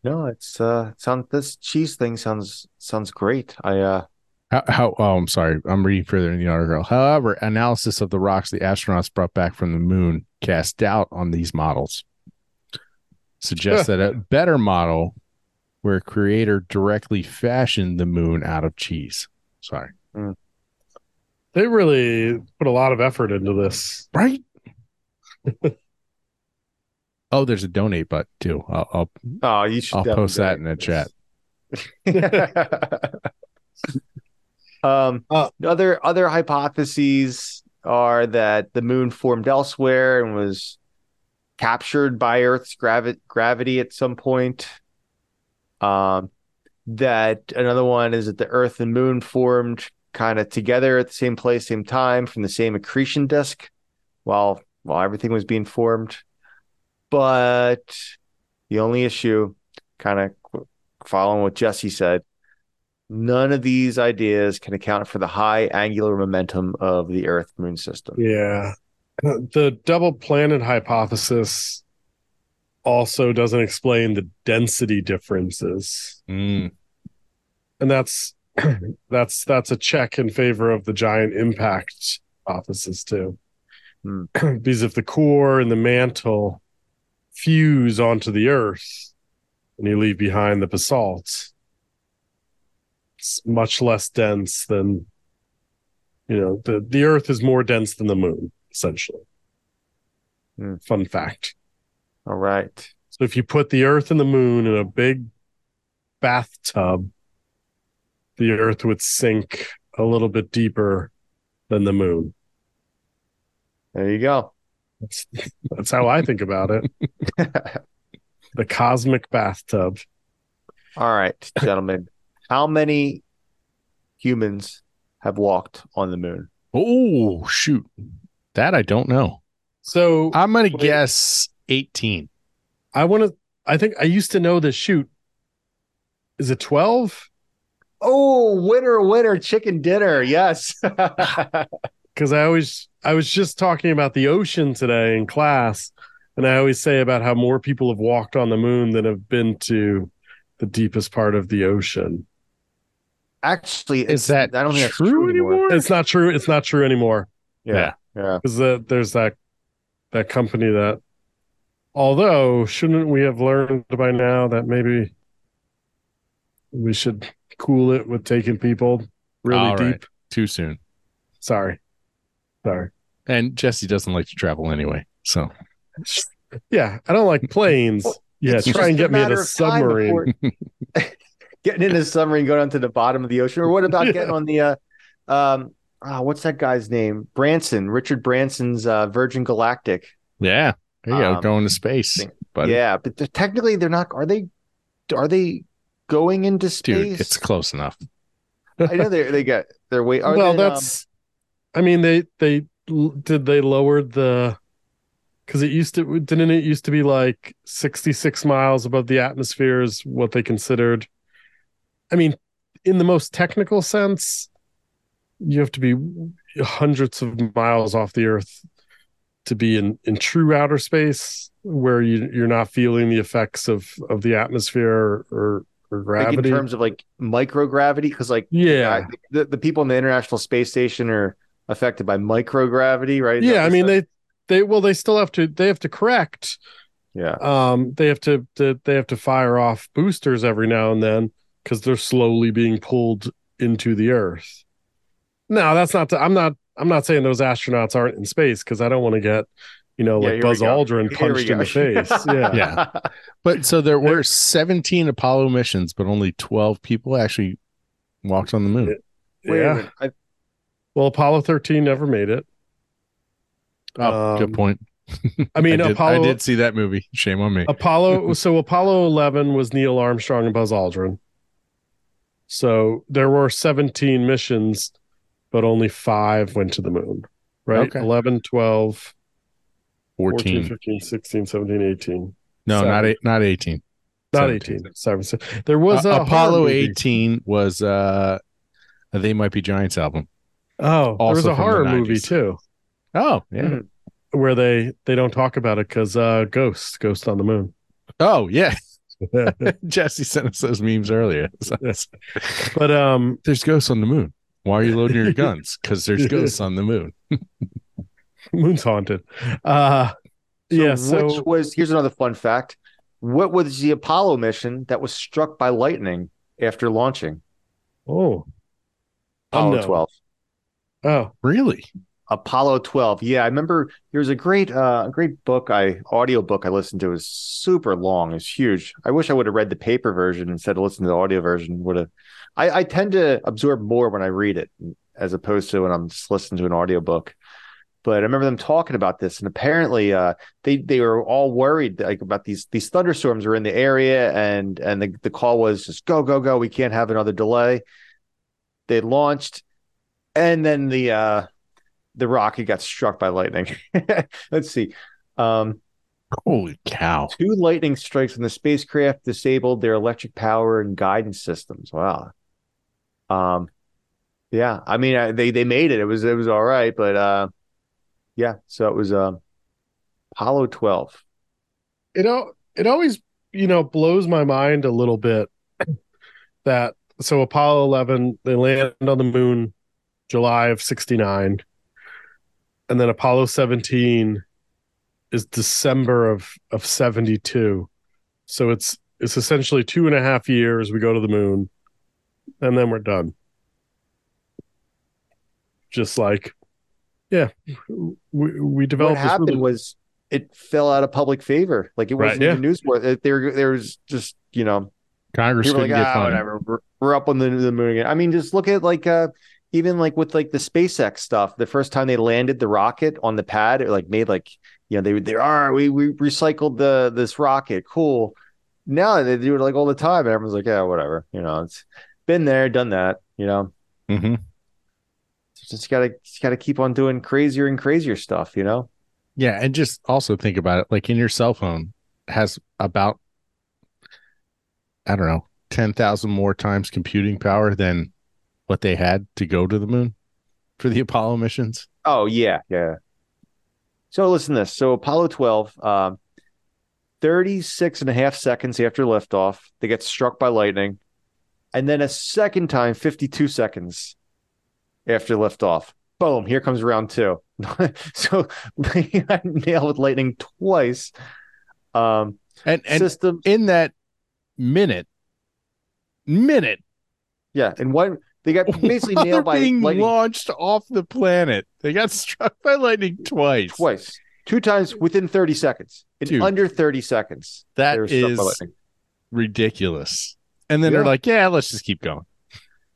No it's uh sound this cheese thing sounds sounds great i uh How, how? Oh, I'm sorry. I'm reading further in the article. However, analysis of the rocks the astronauts brought back from the moon cast doubt on these models. Suggests that a better model where a creator directly fashioned the moon out of cheese. Sorry. they really put a lot of effort into this Right? oh, there's a donate button too. I'll, I'll, oh you should I'll post that in the chat. um, Uh, other other hypotheses are that the moon formed elsewhere and was captured by Earth's gravi- gravity at some point. Um, that another one is that the Earth and Moon formed kind of together at the same place, same time, from the same accretion disk, while while everything was being formed. But the only issue, kind of following what Jesse said, none of these ideas can account for the high angular momentum of the Earth Moon system. Yeah. The double planet hypothesis also doesn't explain the density differences. Mm, And that's that's that's a check in favor of the giant impact hypothesis too. Hmm. because if the core and the mantle fuse onto the earth and you leave behind the basalt, it's much less dense than you know, the, the earth is more dense than the moon, essentially. Hmm. Fun fact. All right. So if you put the earth and the moon in a big bathtub, the earth would sink a little bit deeper than the moon. There you go. That's, that's how I think about it. the cosmic bathtub. All right, gentlemen. How many humans have walked on the moon? oh, shoot. That I don't know. So I'm going to guess 18. I want to, I think I used to know the shoot. Is it 12? Oh, winner, winner, chicken dinner. Yes. Because I always, I was just talking about the ocean today in class. And I always say about how more people have walked on the moon than have been to the deepest part of the ocean. Actually, Is it's- that I don't think that's true true anymore. anymore? It's not true. It's not true anymore. Yeah. Yeah. because the, there's that that company that although shouldn't we have learned by now that maybe we should cool it with taking people really All right. deep Too soon. sorry sorry And Jesse doesn't like to travel anyway. So yeah i don't like planes Well, yeah It's try and get me in a submarine before- getting in a submarine, going down to the bottom of the ocean, or what about Yeah. getting on the uh, um, ah, what's that guy's name? Branson, Richard Branson's uh, Virgin Galactic. yeah, there you go. Um, Going to space. thing- But yeah, but they're- technically they're not. Are they? Are they going into space? dude, it's close enough. I know they they got their way. Are well they, um, that's i mean they they did they lowered the because it used to didn't it used to be like 66 miles above the atmosphere is what they considered i mean in the most technical sense you have to be hundreds of miles off the Earth to be in in true outer space where you you're not feeling the effects of of the atmosphere or or Like gravity. in terms of like microgravity, because like yeah, the, the people in the International Space Station are affected by microgravity, right? Is yeah. I mean they said? they they well they still have to they have to correct. yeah. Um, they have to, to they have to fire off boosters every now and then because they're slowly being pulled into the Earth. No, that's not. To, I'm not. I'm not saying those astronauts aren't in space because I don't want to get, you know, Yeah, like here Buzz. Aldrin punched in the face. Yeah. Yeah. But so there were 17 Apollo missions, but only 12 people actually walked on the moon. Wait yeah. minute. I, Well, Apollo 13 never made it. Oh, Um, good point. I mean, I did, Apollo. I did see that movie. Shame on me. Apollo. so Apollo 11 was Neil Armstrong and Buzz Aldrin. So there were 17 missions, but only five went to the moon. Right? Okay. 11, 12, 14. 14, 15, 16, 17, 18. no, not eight, not 18. Not 17. 18. Seven, seven. There was Uh, Apollo 18 was uh They Might Be Giants album. Oh, there was a horror movie too Oh, yeah. Mhm. where they they don't talk about it because uh, Ghost, Ghost on the Moon. Oh, yeah. Jesse sent us those memes earlier. But um, there's ghosts on the moon. Why are you loading your guns? Because there's ghosts on the moon. Moon's haunted. Uh, so yeah. which So was here's another fun fact. What was the Apollo mission that was struck by lightning after launching? oh, Apollo Unknown. 12. Oh, Really? Apollo 12. Yeah, I remember there was a great uh a great book I audio book I listened to it was super long. It's huge. I wish I would have read the paper version instead of listening to the audio version. Would have I, I tend to absorb more when I read it as opposed to when I'm just listening to an audio book. But I remember them talking about this, and apparently, uh, they they were all worried like about these these thunderstorms were in the area, and and the, the call was just go go go. We can't have another delay. They launched, and then the uh, the rocket got struck by lightning. Let's see. Um, Holy cow. two lightning strikes on the spacecraft disabled their electric power and guidance systems. Wow. Um, yeah. I mean, I, they they made it. It was it was all right, but uh, yeah. So it was um, Apollo twelve. it al- it always you know blows my mind a little bit that so Apollo 11 they land on the moon July of 69 and then Apollo 17 is December of of 72 so it's it's essentially two and a half years we go to the moon and then we're done just like yeah we, we developed this happened really- was it fell out of public favor. Like it wasn't yeah. even newsworthy. There there was just you know Congress couldn't like get ah funding. whatever we're, we're up on the, the moon again. I mean, just look at like uh even like with like the SpaceX stuff. The first time they landed the rocket on the pad, it like made like you know they they are we we recycled the this rocket cool. Now they do it like all the time, and everyone's like yeah whatever you know it's been there done that you know hmm just gotta just gotta keep on doing crazier and crazier stuff you know. Yeah, and just also think about it. Like in your cell phone has about I don't know, ten thousand more times computing power than what they had to go to the moon for the Apollo missions. Oh yeah, yeah. So listen to this. So Apollo 12, um, 36 and a half seconds after liftoff, they get struck by lightning. And then a second time, 52 seconds after liftoff. Boom, here comes round two. so nailed with lightning twice. Um And and system in that minute, minute, yeah, and one they got basically while they're nailed by being lightning launched off the planet, they got struck by lightning twice. twice. Two times within 30 seconds. In Dude. under 30 seconds. That they were struck by is ridiculous. And then they're like, "Yeah, let's just keep going.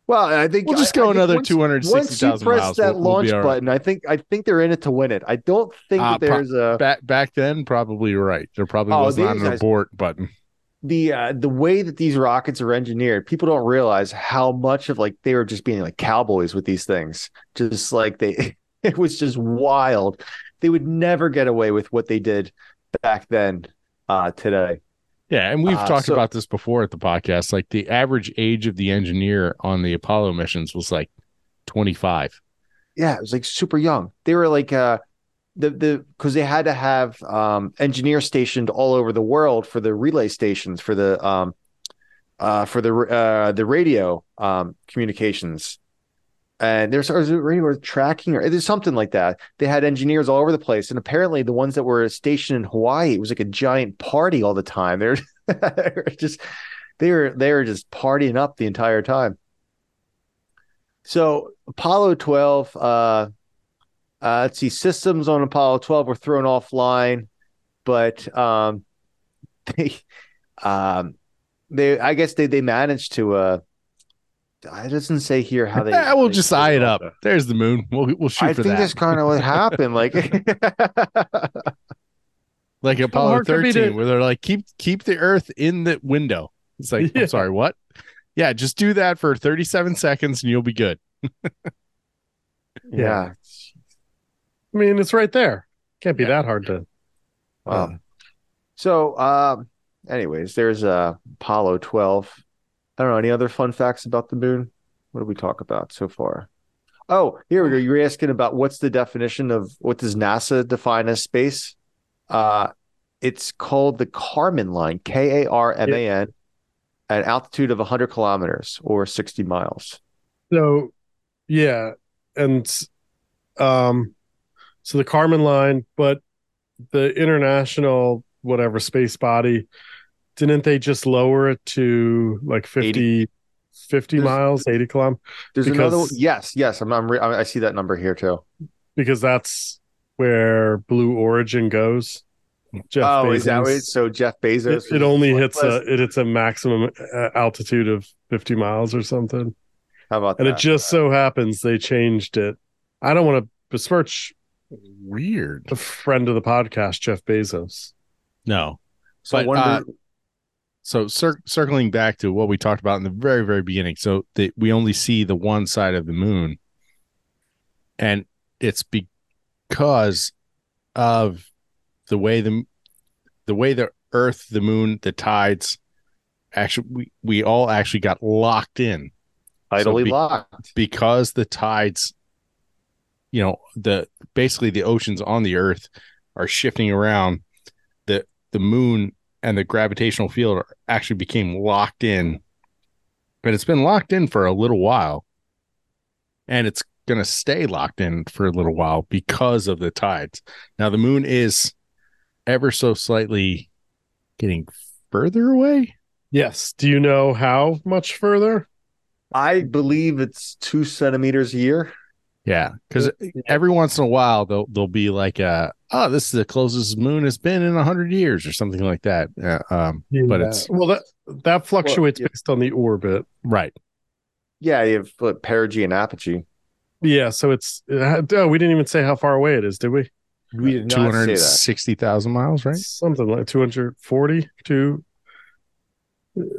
Well, I think We'll just I- I go another two hundred sixty Once you press miles. that we'll- we'll launch be button, I think I think they're in it to win it. I don't think Uh, that there's a back back then probably right there probably Oh, was not an guys- abort button the uh, the way that these rockets are engineered. People don't realize how much of like they were just being like cowboys with these things. Just like they, it was just wild. They would never get away with what they did back then. Uh, today, yeah and we've Uh, talked so- about this before at the podcast like the average age of the engineer on the apollo missions was like 25. Yeah, it was like super young. They were like uh the the because they had to have um engineers stationed all over the world for the relay stations for the um uh for the uh the radio um communications. And there's it radio or tracking or there's something like that. They had engineers all over the place, and apparently the ones that were stationed in Hawaii, it was like a giant party all the time. They're they're just they were they were just partying up the entire time. So Apollo 12, uh, uh, let's see, systems on Apollo 12 were thrown offline, but um, they, um, they, I guess they they managed to. Uh, it doesn't say here how they. Yeah, we'll they- just eye it up. There's the moon. We'll we'll shoot I for think that's kind of what happened. Like, like Apollo hard for me 13, to- where they're like, keep keep the Earth in the window. It's like, Yeah. I'm sorry, what? Yeah, just do that for 37 seconds and you'll be good. yeah. I mean, it's right there. Can't be Yeah. that hard to. Wow. So, um, anyways, there's uh, Apollo 12. I don't know any other fun facts about the moon. What did we talk about so far? Oh, here we go. You were asking about what's the definition of what does NASA define as space? Uh, it's called the Kármán line, K A R M A N, at altitude of 100 kilometers or 60 miles. So, yeah, and um, so the Kármán line, but the international whatever space body, didn't they just lower it to like 50, 50 There's- miles, eighty kilometers? There's another one. Yes, yes. I'm, I'm re- I see that number here too. Because that's where Blue Origin goes. Jeff oh, is that what? So Jeff Bezos. It, it only hits a it hits a maximum uh, altitude of 50 miles or something. How about And that? And it just so happens they changed it. I don't want to besmirch Weird. a friend of the podcast, Jeff Bezos. No. so but, one of uh, So cir- circling back to what we talked about in the very, very beginning. So that we only see the one side of the moon. And it's because of the way the the way the earth, the moon, the tides actually we, we all actually got locked in idly be- locked. because the tides you know the basically the oceans on the earth are shifting around the the moon and the gravitational field are, actually became locked in but it's been locked in for a little while and it's going to stay locked in for a little while because of the tides now the moon is ever so slightly getting further away Yes. Do you know how much further? I believe it's two centimeters a year. Yeah, because every once in a while they'll they'll be like, uh, "Oh, this is the closest moon has been in a hundred years" or something like that. Uh, um, but it's well that that fluctuates yeah. based on the orbit. right. Yeah, you have what, perigee and apogee. Yeah, so it's uh, oh, we didn't even say how far away it is, did we? We did Two not say that. sixty thousand miles, right? Something like 240 to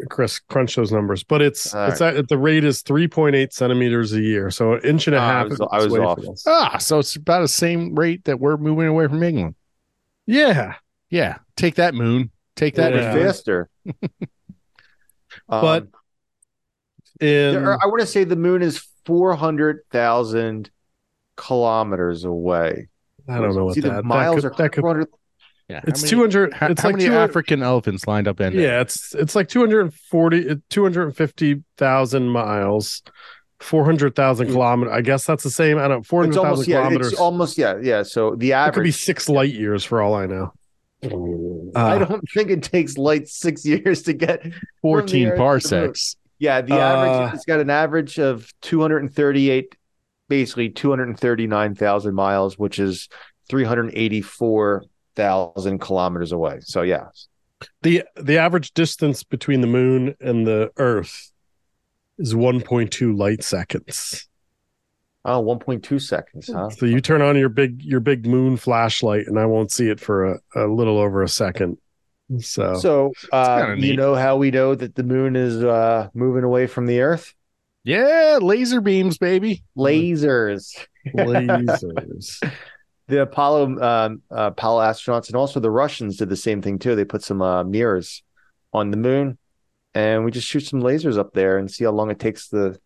Chris crunch those numbers, but it's All it's at, the rate is 3.8 centimeters a year, so an inch and a Ah, I half. was- I was off. Ah, so it's about the same rate that we're moving away from England. Yeah, Yeah, take that moon, take that. Yeah. Much England. faster. Um, But in are- I want to say the moon is four hundred thousand kilometers away. I don't know what It's either that miles that or could, that could 400 yeah, it's how many, 200 How, it's how like many African elephants lined up in yeah it's it's like 240 250,000 miles 400,000 kilometers I guess that's the same I don't Hmm. It's 400,000 almost yeah. kilometers It's almost yeah yeah. So the it could be average. 6 light years for all I know I Uh, don't think it takes light six years to get. fourteen Earth the parsecs. Yeah, the Uh, average. It's got an average of two hundred and thirty-eight, basically two hundred and thirty-nine thousand miles, which is three hundred eighty-four thousand kilometers away. So yeah, the the average distance between the moon and the earth is 1.2 light seconds oh, 1.2 seconds, huh? so you turn on your big your big moon flashlight and I won't see it for a, a little over a second so So, uh, you know how we know that the moon is uh, moving away from the Earth? Yeah, laser beams, baby. Lasers. lasers The Apollo um, uh, Apollo astronauts and also the Russians did the same thing too. They put some uh, mirrors on the moon, and we just shoot some lasers up there and see how long it takes the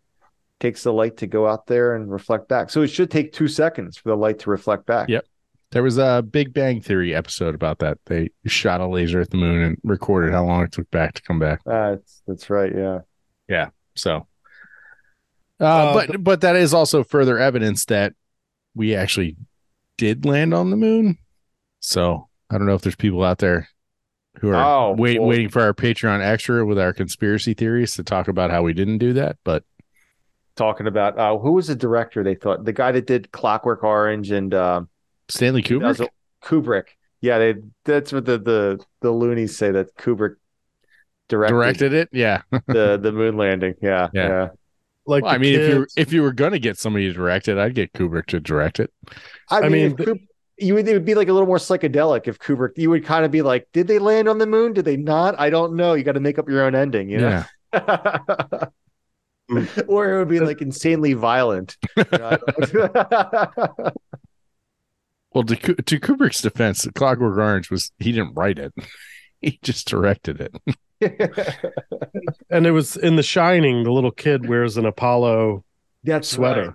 takes the light to go out there and reflect back. So it should take two seconds for the light to reflect back. Yep. There was a Big Bang Theory episode about that. They shot a laser at the moon and recorded how long it took back to come back. That's that's right. Yeah. Yeah. So, uh, Uh, but but that is also further evidence that we actually did land on the moon. So I don't know if there's people out there who are Oh, wait, well- waiting for our Patreon extra with our conspiracy theories to talk about how we didn't do that. But Talking about uh, who was the director? They thought the guy that did Clockwork Orange and um, Stanley Kubrick, Kubrick. Yeah, they that's what the the the loonies say that Kubrick directed, directed it. Yeah. the the moon landing. Yeah, Yeah. yeah. Like Well, I the mean, if you if you were going to get somebody to direct it, I'd get Kubrick to direct it. I, I mean, mean, if Kubrick, you would it would be like a little more psychedelic if Kubrick. You would kind of be like, did they land on the moon? Did they not? I don't know. You got to make up your own ending. You know. Yeah. or it would be like insanely violent. You know, Well, to, to Kubrick's defense, Clockwork Orange was he didn't write it; he just directed it. and it was in The Shining. The little kid wears an Apollo That's sweater right.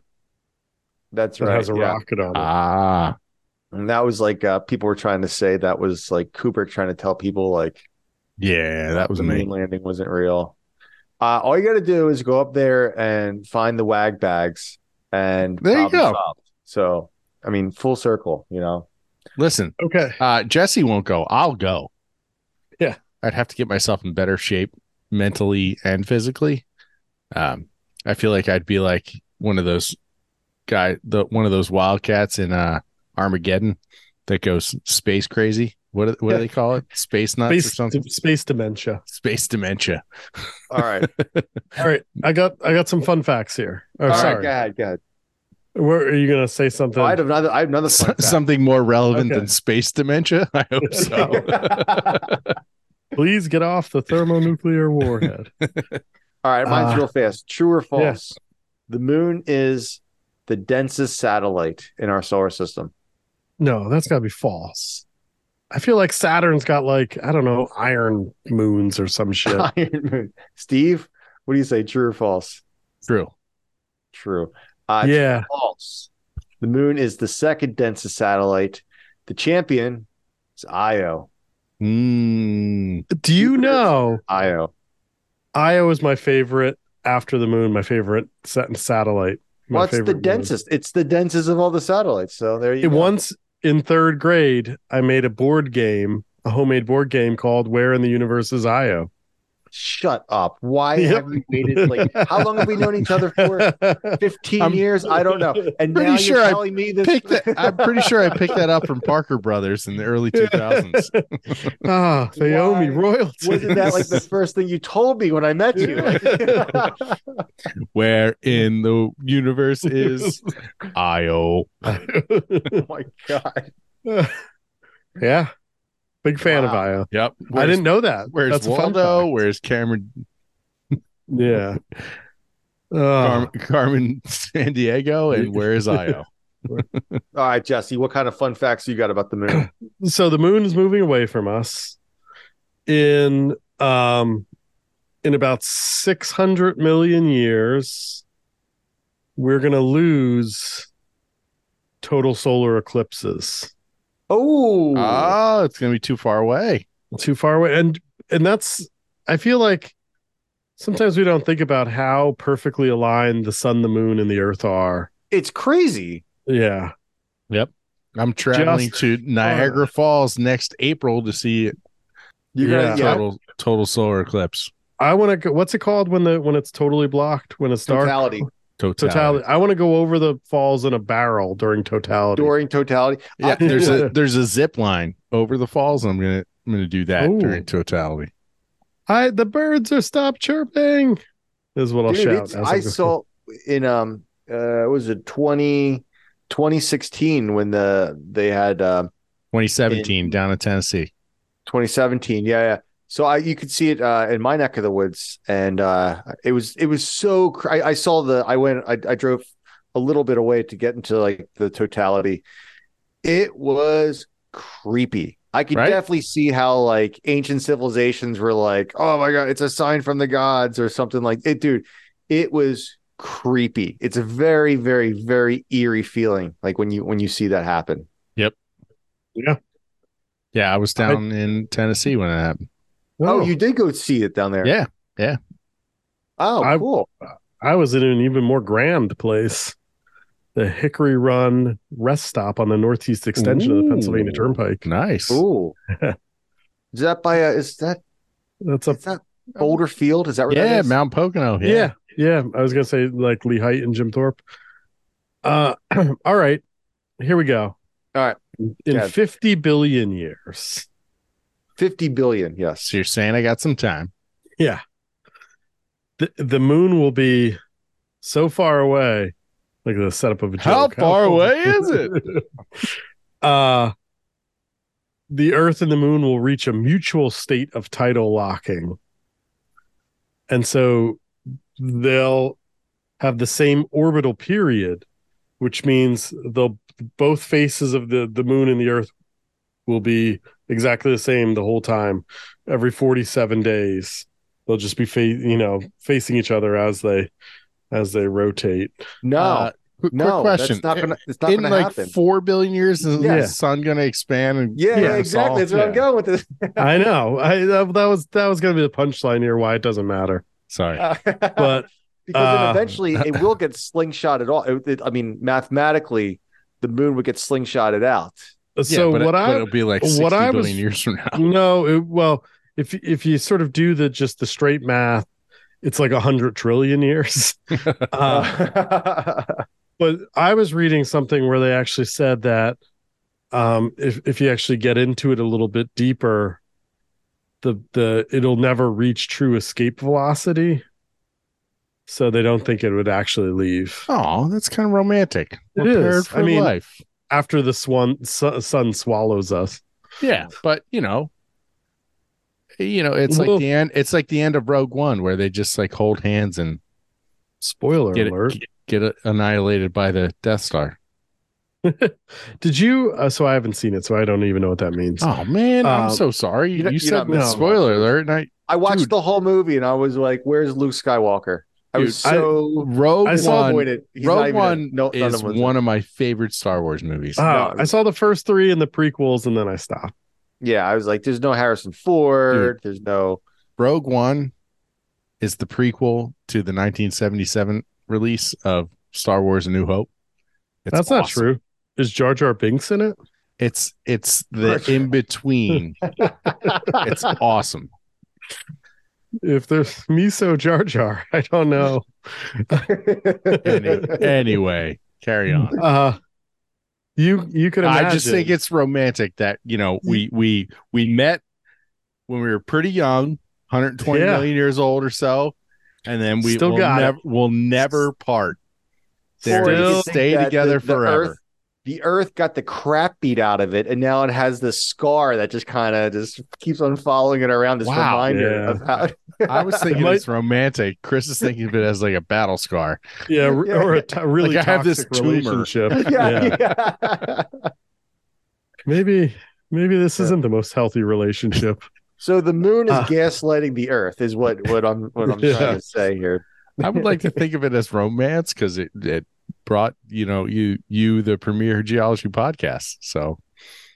That's that right. has a yeah. rocket on it. Ah, And that was like uh, people were trying to say that was like Kubrick trying to tell people like yeah, that was the me. moon landing wasn't real. Uh, all you got to do is go up there and find the wag bags, and There you go. solved. So, I mean, full circle. You know, Listen, okay. uh, Jesse won't go. I'll go. Yeah. I'd have to get myself in better shape mentally and physically. Um, I feel like I'd be like one of those guy, the one of those wildcats in uh Armageddon that goes space crazy. What do- what do they call it? Space nuts or Space, something? space dementia. Space dementia. all right, All right, I got I got some fun facts here. Oh, all right, sorry. go ahead, go ahead. Where are you gonna say something? Oh, I have another. I have another fun fact. Something more relevant Okay. than space dementia. I hope so. Please get off the thermonuclear warhead. All right, mine's Uh, real fast. True or false? Yes. The moon is the densest satellite in our solar system. No, that's gotta be false. I feel like Saturn's got like I don't know iron moons or some shit. Iron moon. Steve, what do you say? True or false? True. True. Uh, yeah, false. The moon is the second densest satellite. The champion is Io. Mm, do you know Io. Io is my favorite after the moon? My favorite sat- satellite. My it's the favorite moon. densest. It's the densest of all the satellites. So there you It- go. once in third grade, I made a board game, a homemade board game called "Where in the Universe is Io." Shut up. Why Yep. have we waited? Like, how long have we known each other for? 15 I'm years? I don't know. And pretty now sure you're I telling me this. that, I'm pretty sure I picked that up from Parker Brothers in the early 2000s. ah, they owe me royalties. Wasn't that like the first thing you told me when I met you? Where in the universe is Io? oh my god. yeah, big fan of Io. Yep. I didn't know that. Where's That's Waldo? Where's Cameron? Yeah. Uh, Carmen, Carmen Sandiego? And where is Io? All right, Jesse, what kind of fun facts you got about the moon? so the moon is moving away from us in um in about 600 million years we're going to lose total solar eclipses Oh, Oh, it's gonna be too far away. too far away and and that's i feel like sometimes we don't think about how perfectly aligned the sun the moon and the earth are it's crazy. yeah Yep. I'm traveling Just- to Niagara Falls next April to see You're Yeah. gonna, yeah, total total solar eclipse. i want to go what's it called when the when it's totally blocked when it's dark totality Totality. totality i want to go over the falls in a barrel during totality during totality. Yeah, there's a there's a zip line over the falls. I'm gonna I'm gonna do that Ooh. during totality. I the birds are stopped chirping. Is what I'll Dude, shout. I saw in um uh was it 20 2016 when the they had um 2017 down in Tennessee. 2017 yeah yeah so i you could see it uh in my neck of the woods and uh it was it was so cr- I, I saw the i went I, I drove a little bit away to get into like the totality it was creepy i could Right? definitely see how like ancient civilizations were like oh my god it's a sign from the gods or something like it dude it was creepy. It's a very, very, very eerie feeling. Like when you when you see that happen. Yep. Yeah, Yeah, I was down in Tennessee when it happened. Oh, you did go see it down there. Yeah. Yeah. Oh, I- cool. I was in an even more grand place, the Hickory Run rest stop on the northeast extension of the Pennsylvania Turnpike. Nice. Ooh. is that by a is that That's a is that Boulder Field? Is that where Yeah, is? Mount Pocono. yeah. Yeah. yeah, I was gonna say like Lee Height and Jim Thorpe. Uh, all right, here we go. All right. In Yeah. 50 billion years, 50 billion, yes. So you're saying I got some time. yeah, the the moon will be so far away. Like the setup of a How joke. far away is it? uh the Earth and the Moon will reach a mutual state of tidal locking, and so they'll have the same orbital period, which means they'll both faces of the the Moon and the Earth will be exactly the same the whole time. Every forty seven days, they'll just be fa- you know facing each other as they as they rotate. No. Uh, quick, no, quick question. that's not gonna it's not in gonna like happen. four billion years, is Yeah. the sun going to expand? And yeah, yeah, Yeah, exactly. That's solve- where I'm going with this. I know. I that, that was that was going to be the punchline here. Why it doesn't matter, Sorry. but because Uh, then eventually it will get slingshotted all. It, it- I mean, mathematically, the moon would get slingshotted out. So it- what but I it'll be like 60 what I billion was- years from now. no, it, well, if if you sort of do the just the straight math, it's like a hundred trillion years. uh, but I was reading something where they actually said that um, if if you actually get into it a little bit deeper, the the it'll never reach true escape velocity. So they don't think it would actually leave. Oh, that's kind of romantic. It Prepared is. for I mean- life. After the swan su- sun swallows us. Yeah, but you know, you know, it's Well- like the end. It's like the end of Rogue One, where they just like hold hands and Spoiler get alert! it, get it annihilated by the Death Star. Did you? Uh, so I haven't seen it, so I don't even know what that means. Oh man, I'm Um, so sorry. you You, you're said not missing spoiler much. alert, and I I watched Dude. the whole movie and I was like, "Where's Luke Skywalker?" I was Dude, I- so Rogue I saw One. avoided. He's not Rogue even in it. One no, is of them was in one it. of my favorite Star Wars movies. Ah, no. I saw the first three and the prequels, and then I stopped. Yeah, I was like, "There's no Harrison Ford. There's no." Rogue One is the prequel to the 1977 release of Star Wars: A New Hope. It's That's not true. Is Jar Jar Binks in it? It's it's the in between. it's awesome. If there's miso Jar Jar, I don't know. Any, anyway, carry on. Uh you you could imagine. I just think it's romantic that you know we we we met when we were pretty young, 120 Yeah. million years old or so, and then we Still will got it. never will never part. They're gonna stay together the- the forever. Earth- the Earth got the crap beat out of it, and now it has this scar that just kind of just keeps on following it around. This Wow. reminder Yeah. of how. I was thinking might- it's romantic. Chris is thinking of it as like a battle scar. yeah, r- Yeah. or a t- really Like I have this toxic tumor. relationship. yeah, Yeah. yeah. Maybe maybe this Yeah. isn't the most healthy relationship. So the moon is Ah. gaslighting the Earth, is what what I'm what I'm Yeah. trying to say here. I would like to think of it as romance because it it brought you know you you the premier geology podcast. So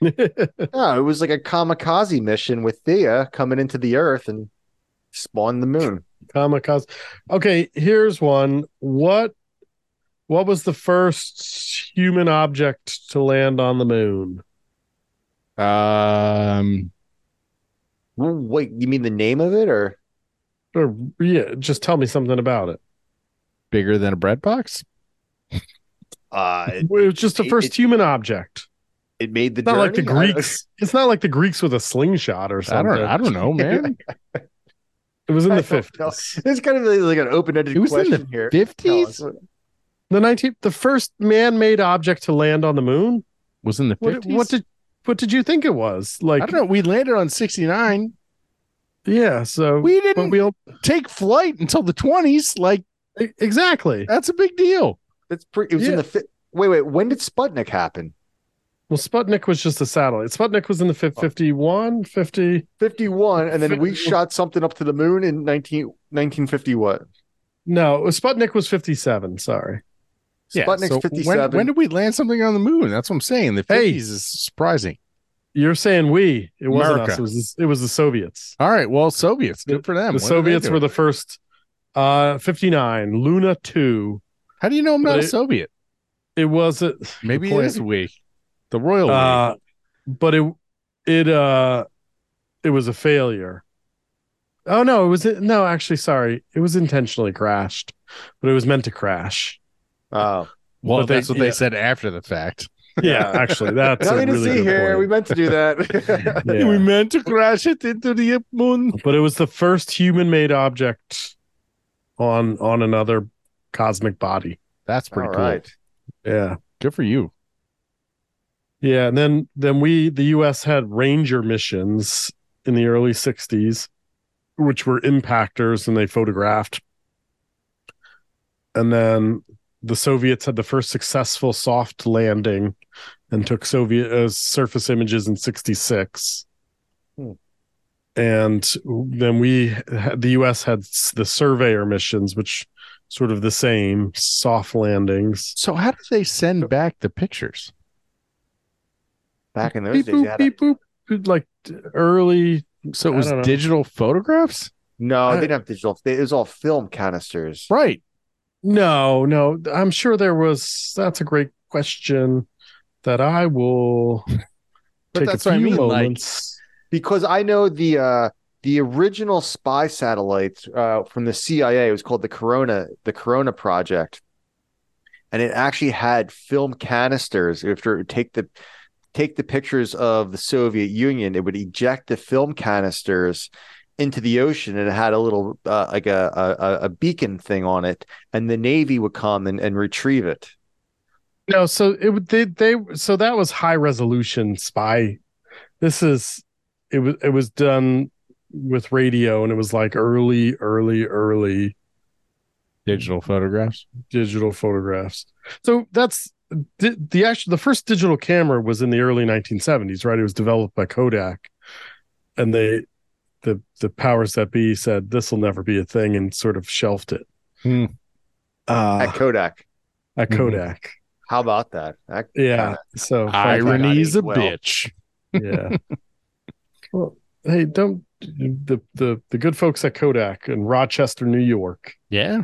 No, it was like a kamikaze mission with Theia coming into the Earth and spawn the moon. Kamikaze. Okay, here's one. What what was the first human object to land on the moon? um Well, Wait, you mean the name of it, or Or yeah, just tell me something about it. bigger than a bread box. Uh, it, It was just the first it- human object. it made the It's not like the Greeks. It's not like the Greeks with a slingshot or I something. don't I don't know, man. It was in the fifties. It's kind of like an open-ended It was in question the here. Fifties The nineteenth, the first man-made object to land on the moon. was in the What, fifties. what did what did you think it was? Like I don't know. We landed on sixty nine. yeah, so We didn't we all, take flight until the twenties. Like exactly. that's a big deal. It's pretty. It was in the. Fi- wait, wait. When did Sputnik happen? Well, Sputnik was just a satellite. Sputnik was in the fif- 51, 50. Fifty-one, and then we shot something up to the moon in 19, 1950 What? No, Sputnik was 57. Sorry. Sputnik's so 57. When, when did we land something on the moon? That's what I'm saying. The 50s Hey. is surprising. You're saying we. It wasn't America. us. It was it was the Soviets. All right. Well, Soviets. Good for them. The What Soviets were the first. Uh, 59. Luna 2. How do you know I'm not But a Soviet? It was a Maybe good it we. The royal we. Uh, but it it uh it was a failure. Oh no, it was no. Actually, sorry, it was intentionally crashed, but it was meant to crash. Oh. Well, they- that's what yeah. they said after the fact. Yeah, actually, that's a Nothing to really see here. point. We meant to do that. Yeah. We meant to crash it into the moon. but it was the first human-made object on on another cosmic body. That's pretty All cool. right. Yeah, Good for you. yeah. And then then we the U.S. had Ranger missions in the early '60s, which were impactors, and they photographed. And then the Soviets had the first successful soft landing, and took Soviet uh, surface images in '66. Hmm. And then we, had, the U.S. had the surveyor missions, which sort of the same soft landings. So how did they send back the pictures? Back in those Beep days, you boop, had a- boop, like early. So it was digital photographs? no, I- they didn't have digital. It was all film canisters. Right. No, no, I'm sure there was. That's a great question that I will But take that's a what I few mean, like- moments. because I know the uh the original spy satellites uh from the CIA was called the Corona the Corona project. And it actually had film canisters. After it take the take the pictures of the Soviet Union, it would eject the film canisters into the ocean and it had a little uh, like a, a a beacon thing on it and the navy would come and, and retrieve it No, so it they they so that was high resolution spy. This is it was it was done with radio and it was like early, early, early Digital photographs. digital photographs. So that's the, the actual the first digital camera was in the early 1970s, right? It was developed by Kodak, and they the the powers that be said this will never be a thing and sort of shelved it. Hmm. Uh, at Kodak at Mhm. Kodak, how about that That yeah. So Irony's a well. bitch. yeah. well, hey, don't the the the good folks at Kodak in Rochester, New York. Yeah.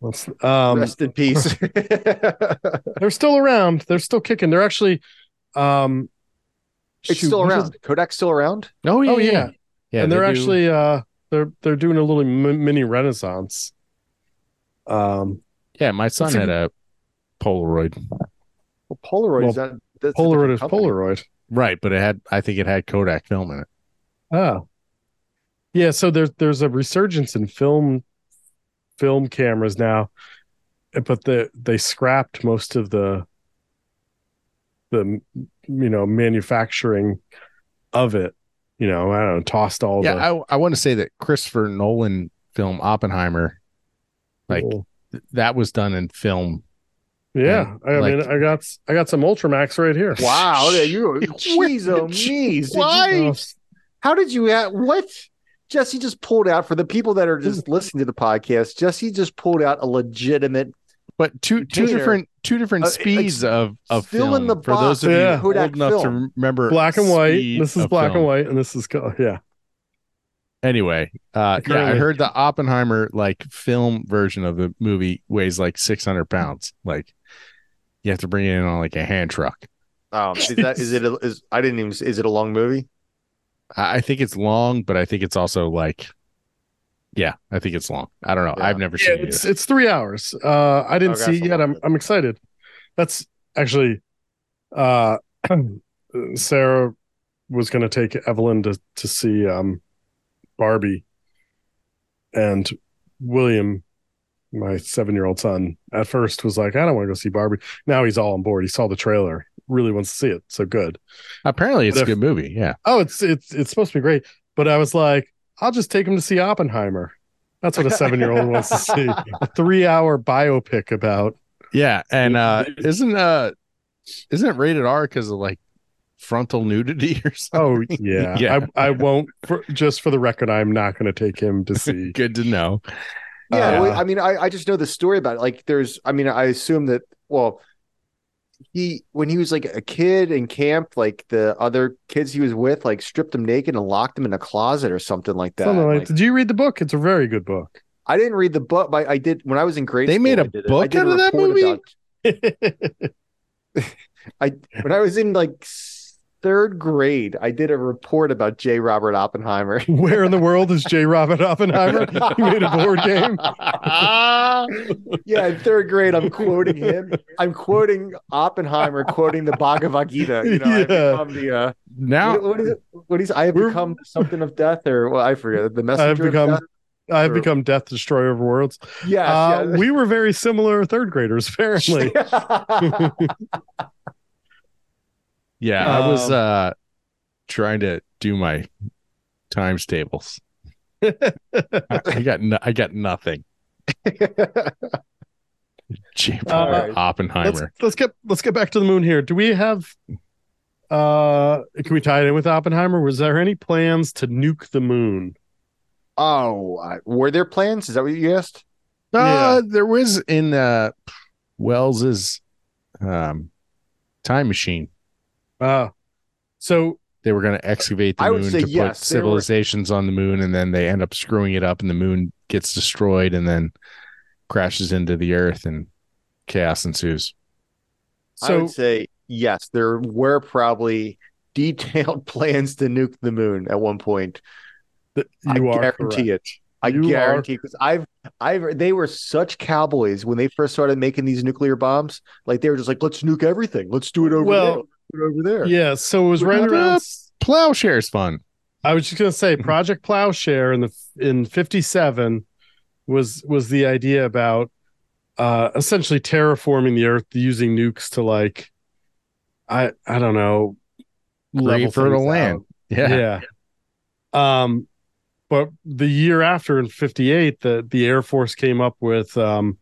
Let's, um, rest in peace they're still around. They're still kicking. They're actually, um, it's shoot, still what is- around Kodak's still around Oh yeah. Oh yeah, Yeah. and they're they do- actually uh they're they're doing a little mini renaissance. Um, Yeah, my son It's a- had a Polaroid. well Polaroid Well, is that that's Polaroid is company. Polaroid. Right, but it had I think it had Kodak film in it. Oh, yeah. So there's there's a resurgence in film film cameras now, but the they scrapped most of the the you know manufacturing of it. You know, I don't know, tossed all yeah, the I I want to say that Christopher Nolan film Oppenheimer, like little- th- that was done in film. yeah. I like- mean, I got I got some Ultramax right here. wow yeah, you jeez oh Which- me Oh, how did you at what Jesse just pulled out for the people that are just listening to the podcast Jesse just pulled out a legitimate But two two Container. different two different Uh, speeds like, of of still film. in the For those box, of yeah. you Kodak old enough to remember black and white. This is black film. and white, and this is color. Yeah. Anyway, uh, yeah, I heard the Oppenheimer like film version of the movie weighs like six hundred pounds. Like you have to bring it in on like a hand truck. um is that is it a, is I didn't even is it a long movie I I think it's long, but I think it's also like, yeah, I think it's long. I don't know. Yeah. I've never Yeah, seen it. it's it's three hours. Uh, I didn't Okay, see it yet. I'm I'm excited. That's actually, uh, Sarah was going to take Evelyn to to see um, Barbie, and William, my seven year old son, at first was like, I don't want to go see Barbie. Now he's all on board. He saw the trailer, really wants to see it. So good. Apparently, it's But a if- good movie. Yeah. Oh, it's it's it's supposed to be great. But I was like, I'll just take him to see Oppenheimer. That's what a seven year old wants to see. A three hour biopic about Yeah, and uh isn't uh isn't it rated R because of like frontal nudity or something? Oh yeah, Yeah. I I won't. For, just for the record, I'm not going to take him to see. Good to know. Yeah, Uh, well, I mean, I, I just know the story about it. Like, there's, I mean, I assume that, well, he, when he was like a kid in camp, like the other kids he was with, like stripped him naked and locked him in a closet or something like that. Something like, Like, did you read the book? It's a very good book. I didn't read the book, but I did when I was in grade They school. made a book did out a of that movie? about- I when I was in like third grade, I did a report about J. Robert Oppenheimer. Where in the world is J. Robert Oppenheimer? He made a board game. yeah, in third grade, I'm quoting him. I'm quoting Oppenheimer, quoting the Bhagavad Gita. You know, I Yeah. become the uh, Now what, is it? What is I have We're- become something of death, or well, I forget the messenger. I've become of death? I've become Death Destroyer of Worlds. Yes, Uh, yes. we were very similar third graders, apparently. Yeah, I was Um, uh trying to do my times tables. I I got no, I got nothing. J. Uh, Robert let's Oppenheimer. let's get let's get back to the moon here. Do we have uh can we tie it in with Oppenheimer? Was there any plans to nuke the moon? oh, uh, were there plans? Is that what you asked? Uh, there was in uh Wells's um time machine. Uh so They were going to excavate the I moon to yes, put there were- civilizations on the moon, and then they end up screwing it up, and the moon gets destroyed, and then crashes into the Earth, and chaos ensues. I would say yes. There were probably detailed plans to nuke the moon at one point. th- I are guarantee correct. it. I You are- guarantee because I've I've they were such cowboys when they first started making these nuclear bombs. Like they were just like, let's nuke everything. Let's do it over Well, there. Let's do it over there. Yeah, so it was Look right around. Plowshare's fun. I was just gonna say Project Plowshare in the in fifty seven was was the idea about uh essentially terraforming the earth using nukes to like I I don't know Great fertile land. Yeah. Yeah. Um but the year after in 58 the the Air Force came up with um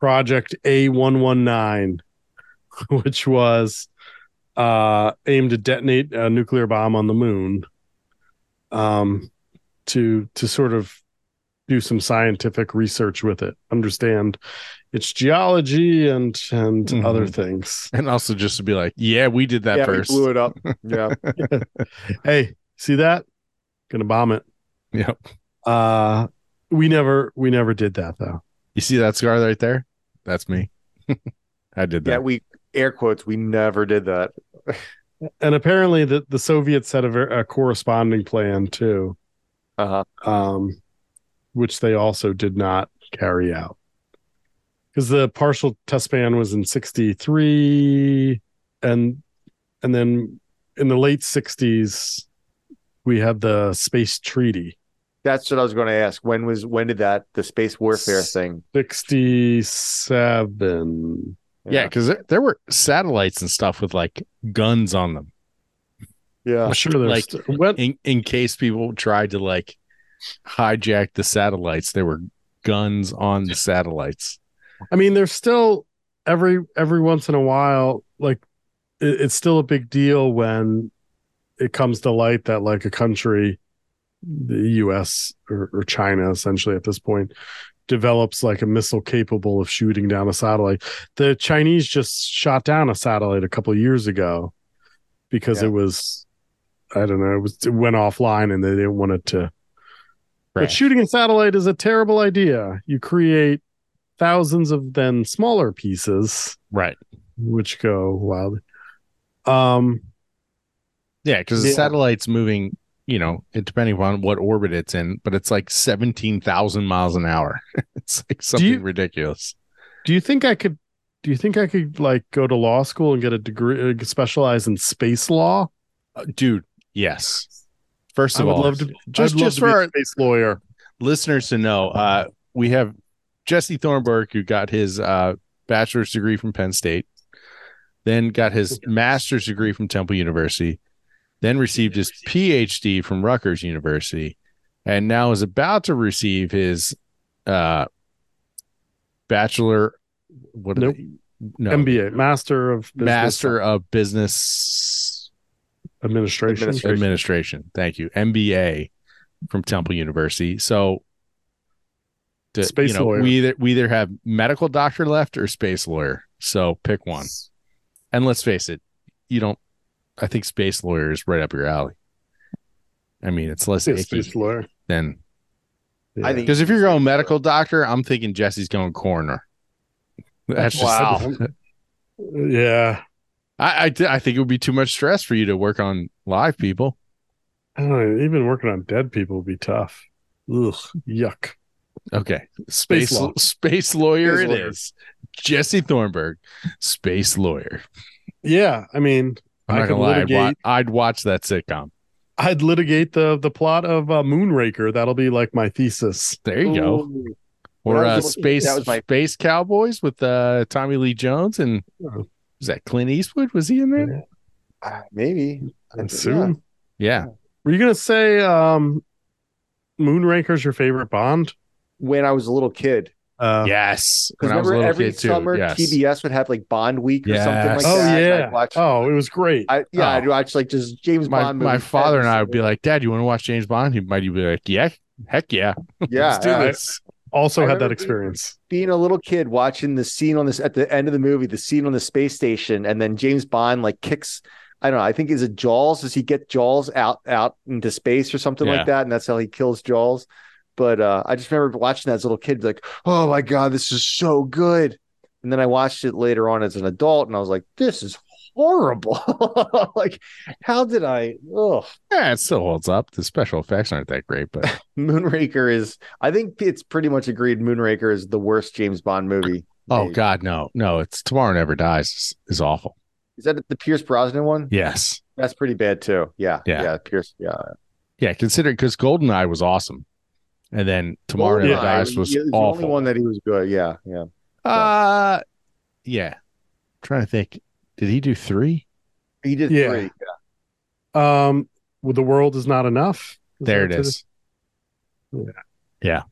Project A119 which was uh aimed to detonate a nuclear bomb on the moon um to to sort of do some scientific research with it understand its geology and and Mhm. other things And also just to be like, yeah, we did that yeah, we first. blew it up. Yeah. hey see that gonna bomb it Yep. uh we never we never did that though You see that scar right there? That's me. I did that. yeah, we air quotes, we never did that. and apparently the the soviets had a, ver- a corresponding plan too Uh-huh. um which they also did not carry out because the partial test ban was in 63 and and then in the late 60s we had the space treaty That's what I was going to ask. When was when did that the space warfare thing? 67 yeah, because there, there were satellites and stuff with like guns on them Yeah. I'm sure there's like, st- what in in case people tried to like hijack the satellites. There were guns on the satellites. I mean, there's still every every once in a while, like it, it's still a big deal when it comes to light that like a country, the U.S. or, or China, essentially at this point, develops like a missile capable of shooting down a satellite. The Chinese just shot down a satellite a couple of years ago because Yeah. it was, I don't know, it was it went offline and they didn't want it to. But shooting a satellite is a terrible idea. You create thousands of then smaller pieces Right. which go wild. Um, Yeah, because the Yeah. satellite's moving, you know, it, depending upon what orbit it's in, but it's like 17,000 miles an hour. it's like something you- ridiculous. do you think I could? Do you think I could like go to law school and get a degree, uh, specialize in space law? Uh, dude, yes. First I of would all, love to. just just to for be our space lawyer. listeners to know, uh, we have Jesse Thornburg, who got his uh, bachelor's degree from Penn State, then got his master's degree from Temple University, then received his PhD from Rutgers University, and now is about to receive his uh, bachelor. What Nope. they- no, MBA, Master of Business Master of Business Administration. Administration. Administration. Thank you. MBA from Temple University. So to, Space you know, lawyer. We either we either have medical doctor left or space lawyer. So pick one. And let's face it, you don't. I think space lawyer is right up your alley. I mean, it's less Yeah, icky space lawyer. than Yeah. I think because if you're going medical doctor, I'm thinking Jesse's going coroner. That's just Wow. Yeah. I, I I think it would be too much stress for you to work on live people. I don't know. Even working on dead people would be tough. Ugh, yuck. Okay, space Space law. space lawyer Space it lawyer. is. Jesse Thornburg, space lawyer. Yeah, I mean, I'm I not could gonna lie, I'd, wa- litigate. I'd watch that sitcom. I'd litigate the the plot of uh, Moonraker. That'll be like my thesis. There you go. Ooh. Or uh, was a little kid, space that was my- space cowboys with uh, Tommy Lee Jones and Oh. was that Clint Eastwood? Was he in there? Ah, maybe I- Soon. Yeah. Were you gonna say um, Moonraker's your favorite Bond? when I was a little kid. Uh, yes. Because When I was a remember, every summer yes. TBS would have like Bond Week or something like. Oh that. yeah. Watch, oh, it was great. I, yeah, Oh. I'd watch like just James My Bond. my father and I would be like, Dad, you want to watch James Bond? He might be like, Yeah, heck yeah. yeah, Let's do yeah. this. also I had that experience. being a little kid watching the scene on this at the end of the movie, the scene on the space station, and then James Bond like kicks. I don't know. I think is it Jaws? Does he get Jaws out out into space or something Yeah. like that? And that's how he kills Jaws. But uh, I just remember watching that as a little kid, like, oh my god, this is so good. And then I watched it later on as an adult, and I was like, this is horrible. like, how did I? Oh, Yeah, it still holds up. The special effects aren't that great, but Moonraker is. I think it's pretty much agreed. Moonraker is the worst James Bond movie. oh made. god, no, no, it's Tomorrow Never Dies is, is awful. is that the Pierce Brosnan one? Yes. That's pretty bad too. Yeah. Yeah. Yeah. Pierce. Yeah. Yeah, consider because Goldeneye was awesome. And then Tomorrow Never Goldeneye Dies was the only one that he was good. Yeah. Yeah. Uh yeah. trying to think. Did he do three? He did Yeah. three. Um, well, the world is not enough. Is There it is. it that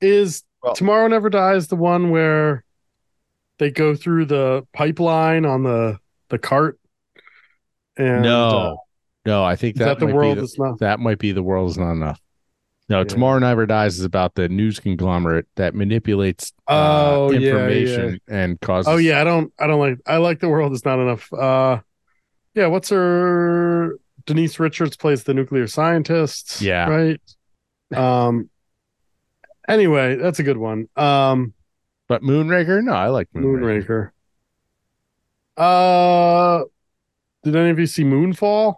is. Is Well- Tomorrow Never Dies the one where they go through the pipeline on the the cart? And no. uh, no, I think that, that the might world be the, is not. that might be the world is not enough. No, Yeah. Tomorrow Never Dies is about the news conglomerate that manipulates Oh, uh, yeah, information and causes Oh yeah, I don't. I don't like. I like the world is not enough. Uh, yeah. What's her? Denise Richards plays the nuclear scientist. Yeah. Right. Um. Anyway, that's a good one. Um. But Moonraker? No, I like Moonraker. Moonraker. Uh, did any of you see Moonfall?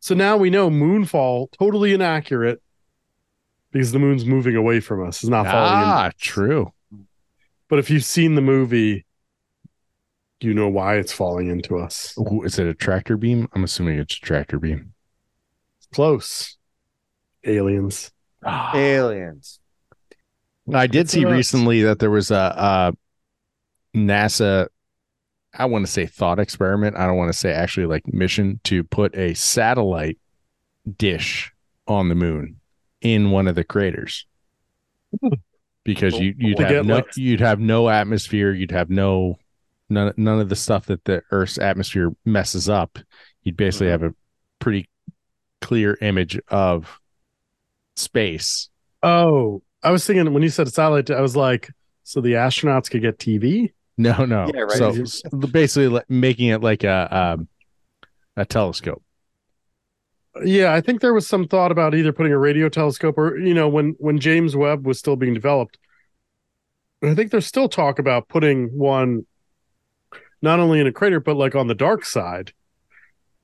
So now we know Moonfall totally inaccurate because the moon's moving away from us. It's not falling. in. Ah, true. But if you've seen the movie, you know why it's falling into us. Ooh, Is it a tractor beam? I'm assuming it's a tractor beam. Close. Aliens. Ah. Aliens. I did see That's- recently that there was a, a NASA, I want to say thought experiment. I don't want to say actually like mission to put a satellite dish on the moon in one of the craters. Because you you'd To have no like- you'd have no atmosphere, you'd have no none none of the stuff that the Earth's atmosphere messes up. You'd basically Mm-hmm. have a pretty clear image of space. Oh, I was thinking when you said satellite, I was like, so the astronauts could get TV? No, no. Yeah, right. So basically, making it like a um, a telescope. Yeah, I think there was some thought about either putting a radio telescope or you know when when James Webb was still being developed. I think there's still talk about putting one not only in a crater but like on the dark side,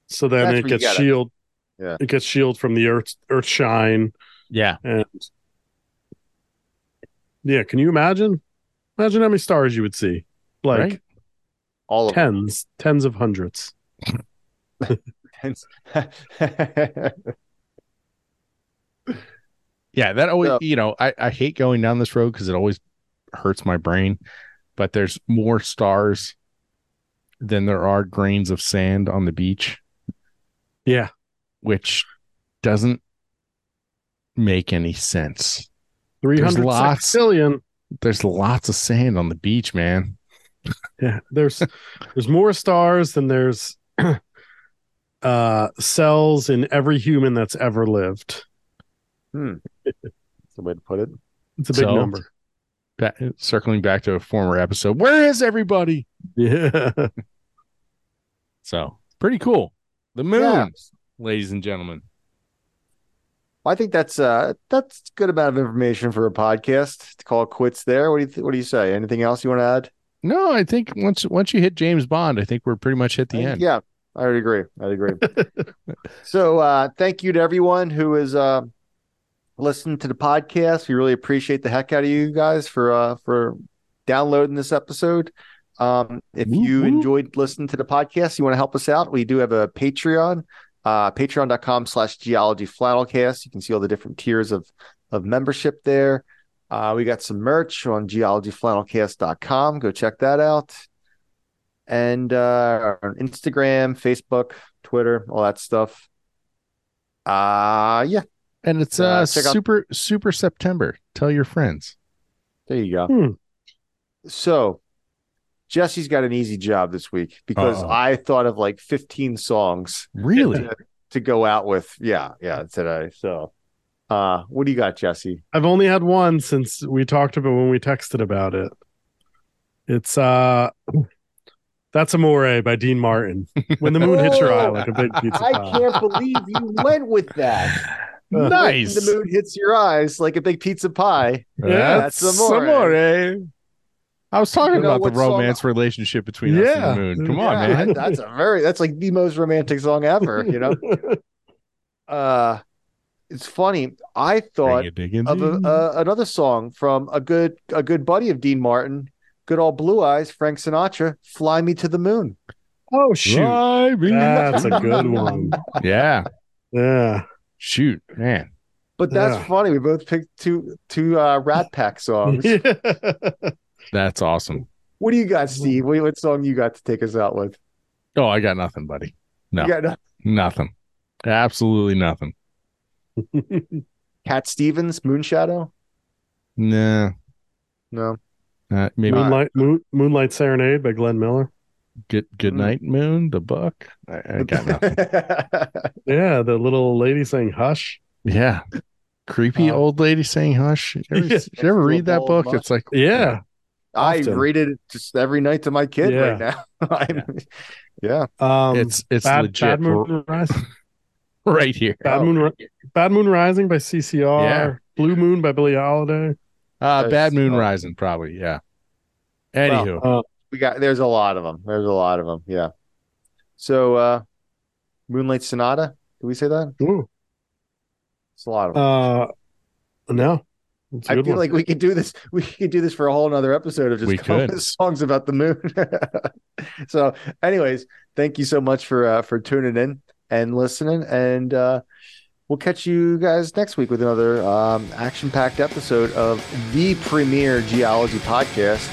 so then That's it gets gotta- shield. Yeah. It gets shield from the earth earth shine Yeah, and yeah. Can you imagine? Imagine how many stars you would see, like Right. All of them. tens, tens of hundreds. yeah. That always, So- you know, I I hate going down this road because it always hurts my brain. But there's more stars than there are grains of sand on the beach, Yeah, which doesn't make any sense. three hundred lots. sextillion. There's lots of sand on the beach, man. Yeah, there's there's more stars than there's uh cells in every human that's ever lived. That's the way to put it. It's a big So- number. Ba- circling back to a former episode, where is everybody? Yeah. So pretty cool. The moon, Yeah. ladies and gentlemen. I think that's uh that's a good amount of information for a podcast to call it quits there. What do you th- what do you say? Anything else you want to add? No, I think once once you hit James Bond, I think we're pretty much hit the end. Yeah, I would agree. I'd agree. so uh thank you to everyone who is uh listened to the podcast. We really appreciate the heck out of you guys for uh for downloading this episode. Um if you Woo-hoo. enjoyed listening to the podcast, you want to help us out, we do have a Patreon, uh patreon.com slash geology flannelcast. You can see all the different tiers of of membership there. Uh, we got some merch on geologyflannelcast.com. Go check that out. And uh, on Instagram, Facebook, Twitter, all that stuff. Uh yeah, And it's Uh, uh, check out- super super September. Tell your friends. there you go. Hmm. So Jesse's got an easy job this week because Uh-oh. I thought of like 15 songs Really? to go out with. Yeah, yeah, today. So uh what do you got, Jesse? I've only had one since we talked about when we texted about it. It's uh That's a Amore by Dean Martin. When the moon hits your eye like a big pizza pie. I can't believe you went with that. nice. The moon hits your eyes like a big pizza pie. Yeah, that's amore. amore. I was talking You know about the what song- romance relationship between us and the moon. Come on, man. that's a very that's like the most romantic song ever, you know. uh it's funny. I thought of a, uh, another song from a good a good buddy of Dean Martin, good old Blue Eyes, Frank Sinatra, "Fly Me to the Moon." Oh shoot. Fly That's a good one. Yeah. Yeah. Shoot, man. But that's Yeah. funny. We both picked two two uh, Rat Pack songs. That's awesome. What do you got, Steve? What, what song you got to take us out with? Oh, I got nothing, buddy. No. You got no- Nothing. Absolutely nothing. Cat Stevens, Moonshadow. Nah. No, Uh, maybe Moonlight Moon, Moonlight Serenade by Glenn Miller. good good Mm. night moon, the book. I, I got nothing. Yeah, the little lady saying hush. yeah. Creepy Uh, old lady saying hush. You ever, Yeah. did you ever read that Little book? bald It's like Yeah. I Often. read it just every night to my kid Yeah. right now. I'm- yeah. Um it's it's Bad, legit Bad Moon Rising. right here. Bad Oh. Moon Ri- Bad Moon Rising by CCR. Yeah. Blue Moon by Billie Holiday. Uh Bad Moon oh. Rising, probably. Yeah. Anywho. Uh, We got there's a lot of them. There's a lot of them. Yeah. So uh Moonlight Sonata. Did we say that? ooh, It's a lot of them. uh no. It's a I good feel one. like we could do this. We could do this for a whole another episode of just We coming could. with songs about the moon. so, anyways, thank you so much for uh, for tuning in and listening, and uh, we'll catch you guys next week with another um, action packed episode of the premier geology podcast,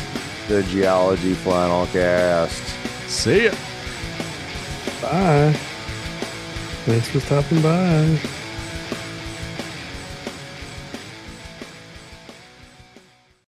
the Geology Flannel Cast. See ya. Bye. Thanks for stopping by.